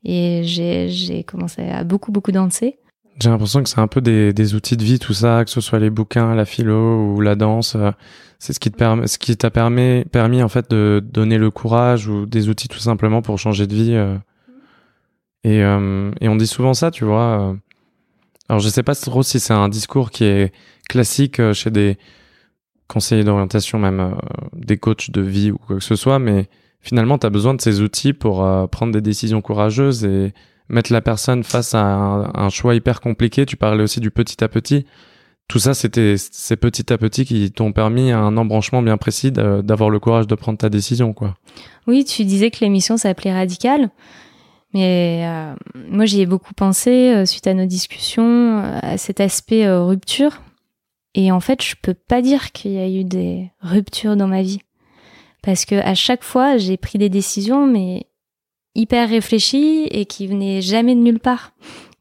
et j'ai, commencé à beaucoup, beaucoup danser. J'ai l'impression que c'est un peu des, des, outils de vie, tout ça, que ce soit les bouquins, la philo ou la danse. C'est ce qui te permet, ce qui t'a permis, permis en fait de donner le courage ou des outils tout simplement pour changer de vie. Et, euh, et on dit souvent ça, tu vois. Euh. Alors je sais pas trop si c'est un discours qui est classique euh, chez des conseillers d'orientation, même des coachs de vie ou quoi que ce soit, mais finalement, tu as besoin de ces outils pour prendre des décisions courageuses et mettre la personne face à un, choix hyper compliqué. Tu parlais aussi du petit à petit. Tout ça, c'était ces petit à petit qui t'ont permis un embranchement bien précis d'avoir le courage de prendre ta décision, quoi. Oui, tu disais que l'émission s'appelait Radical. Mais euh, moi, j'y ai beaucoup pensé euh, suite à nos discussions, euh, à cet aspect rupture. Et en fait, je peux pas dire qu'il y a eu des ruptures dans ma vie. Parce que à chaque fois, j'ai pris des décisions, mais hyper réfléchies et qui venaient jamais de nulle part.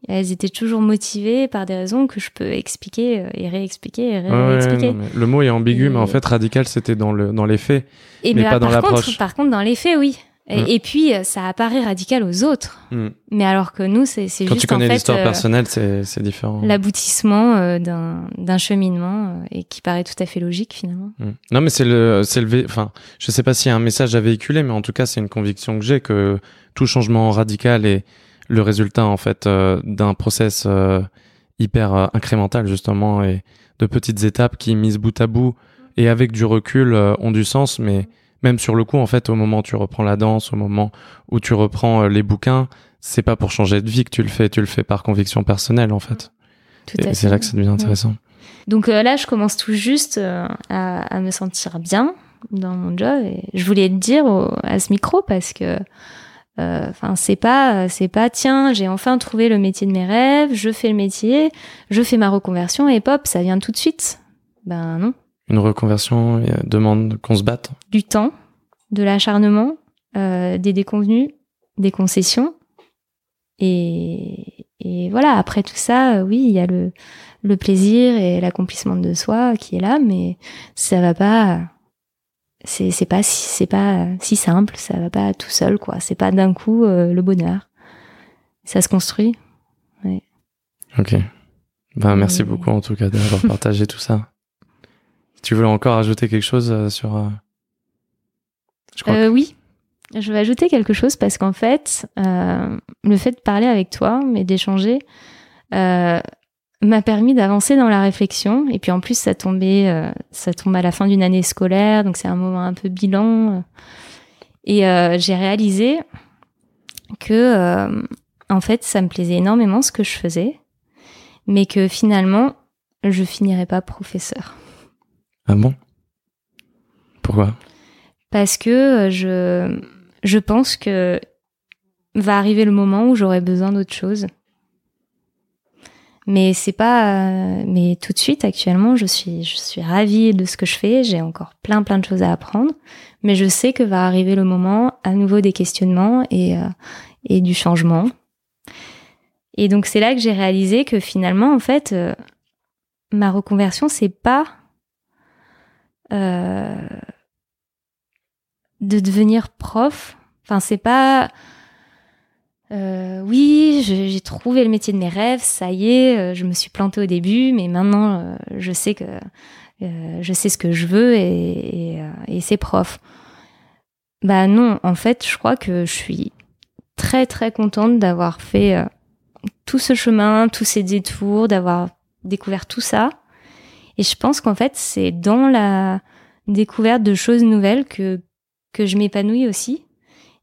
Elles étaient toujours motivées par des raisons que je peux expliquer et réexpliquer et réexpliquer. le mot est ambigu, mais en fait, radical, c'était dans, le, dans les faits, et mais, pas dans l'approche. Par contre, dans les faits, oui. Mm. Et, puis, euh, ça apparaît radical aux autres. Mm. Mais alors que nous, c'est juste. Quand tu connais l'histoire euh, personnelle, c'est différent. L'aboutissement euh, d'un cheminement et qui paraît tout à fait logique finalement. Mm. Non, mais c'est le, le, enfin, je sais pas s'il y a un message à véhiculer, mais en tout cas, c'est une conviction que j'ai que tout changement radical est le résultat en fait d'un process hyper incrémental justement et de petites étapes qui mises bout à bout et avec du recul ont du sens, mais même sur le coup, en fait, au moment où tu reprends la danse, au moment où tu reprends euh, les bouquins, c'est pas pour changer de vie que tu le fais, tu le fais par conviction personnelle, en fait. Tout et c'est là que ça devient intéressant. Donc euh, là, je commence tout juste euh, à, me sentir bien dans mon job et je voulais te dire à ce micro parce que enfin c'est pas c'est pas tiens j'ai enfin trouvé le métier de mes rêves je fais le métier je fais ma reconversion et pop ça vient tout de suite. Ben non une reconversion demande qu'on se batte Du temps, de l'acharnement, euh, des déconvenus, des concessions. Et, et, voilà, après tout ça, euh, oui, il y a le, le plaisir et l'accomplissement de soi qui est là, mais ça va pas. C'est, pas si pas si simple, ça va pas tout seul quoi. C'est pas d'un coup euh, le bonheur. Ça se construit. Ouais. Ok. Ben merci beaucoup en tout cas d'avoir partagé tout ça. Tu voulais encore ajouter quelque chose euh, sur euh, Je crois Euh, Oui, je vais ajouter quelque chose parce qu'en fait, euh, le fait de parler avec toi, mais d'échanger, euh, m'a permis d'avancer dans la réflexion. Et puis en plus, ça tombait, euh, ça tombe à la fin d'une année scolaire, donc c'est un moment un peu bilan. Et j'ai réalisé que, en fait, ça me plaisait énormément ce que je faisais, mais que finalement, je finirais pas professeur. Ah bon? Pourquoi? Parce que euh, je, je pense que va arriver le moment où j'aurai besoin d'autre chose. Mais c'est pas, euh, mais tout de suite actuellement, je suis, je suis ravie de ce que je fais. J'ai encore plein, plein de choses à apprendre, mais je sais que va arriver le moment à nouveau des questionnements et euh, et du changement. Et donc c'est là que j'ai réalisé que finalement, en fait, ma reconversion, c'est pas euh, de devenir prof. Enfin, c'est pas. euh, oui, j'ai trouvé le métier de mes rêves, ça y est, euh, je me suis plantée au début, mais maintenant je sais que je sais ce que je veux et, c'est prof. Bah non, en fait, je crois que je suis très très contente d'avoir fait tout ce chemin, tous ces détours, d'avoir découvert tout ça. Et je pense qu'en fait, c'est dans la découverte de choses nouvelles que que je m'épanouis aussi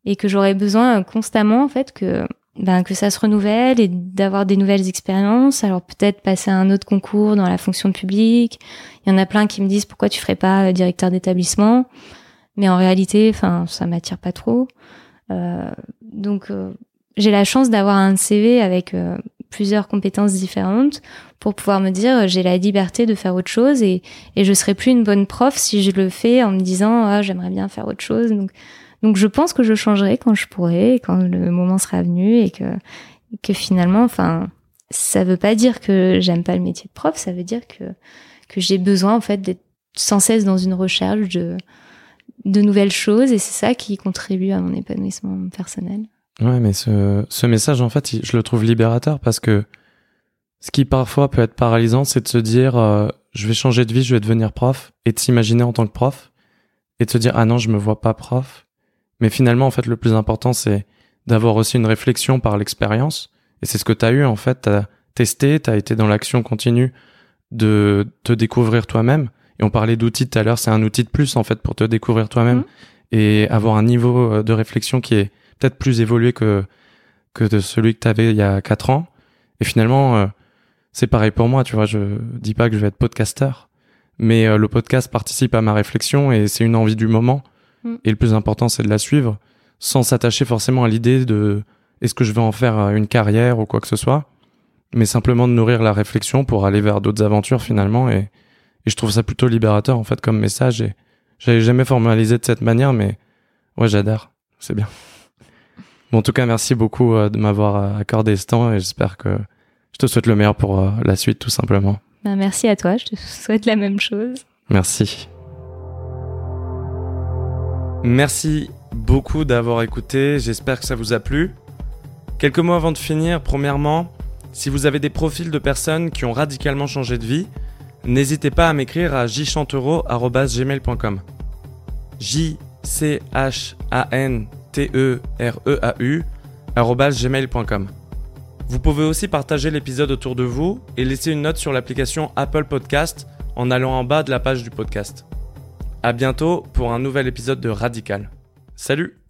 et que j'aurais besoin constamment en fait que ben que ça se renouvelle et d'avoir des nouvelles expériences. Alors peut-être passer à un autre concours dans la fonction publique. Il y en a plein qui me disent pourquoi tu ferais pas euh, directeur d'établissement? Mais en réalité enfin ça m'attire pas trop. Euh, donc euh, j'ai la chance d'avoir un CV avec euh, plusieurs compétences différentes pour pouvoir me dire euh, j'ai la liberté de faire autre chose et et je serai plus une bonne prof si je le fais en me disant ah, j'aimerais bien faire autre chose. Donc donc je pense que je changerai quand je pourrai quand le moment sera venu et que que finalement enfin ça veut pas dire que j'aime pas le métier de prof ça veut dire que que j'ai besoin en fait d'être sans cesse dans une recherche de de nouvelles choses et c'est ça qui contribue à mon épanouissement personnel. Ouais, mais ce, ce message, en fait, je le trouve libérateur parce que ce qui parfois peut être paralysant, c'est de se dire euh, je vais changer de vie, je vais devenir prof, et de s'imaginer en tant que prof, et de se dire ah non, je me vois pas prof. Mais finalement, en fait, le plus important, c'est d'avoir aussi une réflexion par l'expérience, et c'est ce que tu as eu, en fait, tu as testé, tu as été dans l'action continue de te découvrir toi-même. Et on parlait d'outils tout à l'heure, c'est un outil de plus, en fait, pour te découvrir toi-même Mhm. et avoir un niveau euh, de réflexion qui est peut-être plus évolué que, que de celui que tu avais il y a quatre ans. Et finalement, euh, c'est pareil pour moi, tu vois, je dis pas que je vais être podcasteur, mais euh, le podcast participe à ma réflexion et c'est une envie du moment. Mm. Et le plus important, c'est de la suivre sans s'attacher forcément à l'idée de est-ce que je vais en faire euh, une carrière ou quoi que ce soit, mais simplement de nourrir la réflexion pour aller vers d'autres aventures finalement. Et, et je trouve ça plutôt libérateur en fait comme message. Et j'avais jamais formalisé de cette manière, mais ouais, j'adore. C'est bien. Bon, en tout cas, merci beaucoup euh, de m'avoir accordé ce temps et j'espère que je te souhaite le meilleur pour euh, la suite, tout simplement. Ben, merci à toi je te souhaite la même chose Merci. Merci beaucoup d'avoir écouté. J'espère que ça vous a plu. Quelques mots avant de finir. Premièrement, si vous avez des profils de personnes qui ont radicalement changé de vie, n'hésitez pas à m'écrire à jchanteureau.gmail.com. j c h a n t e r e a u gmail.com. Vous pouvez aussi partager l'épisode autour de vous et laisser une note sur l'application Apple Podcast en allant en bas de la page du podcast. À bientôt pour un nouvel épisode de Radical. Salut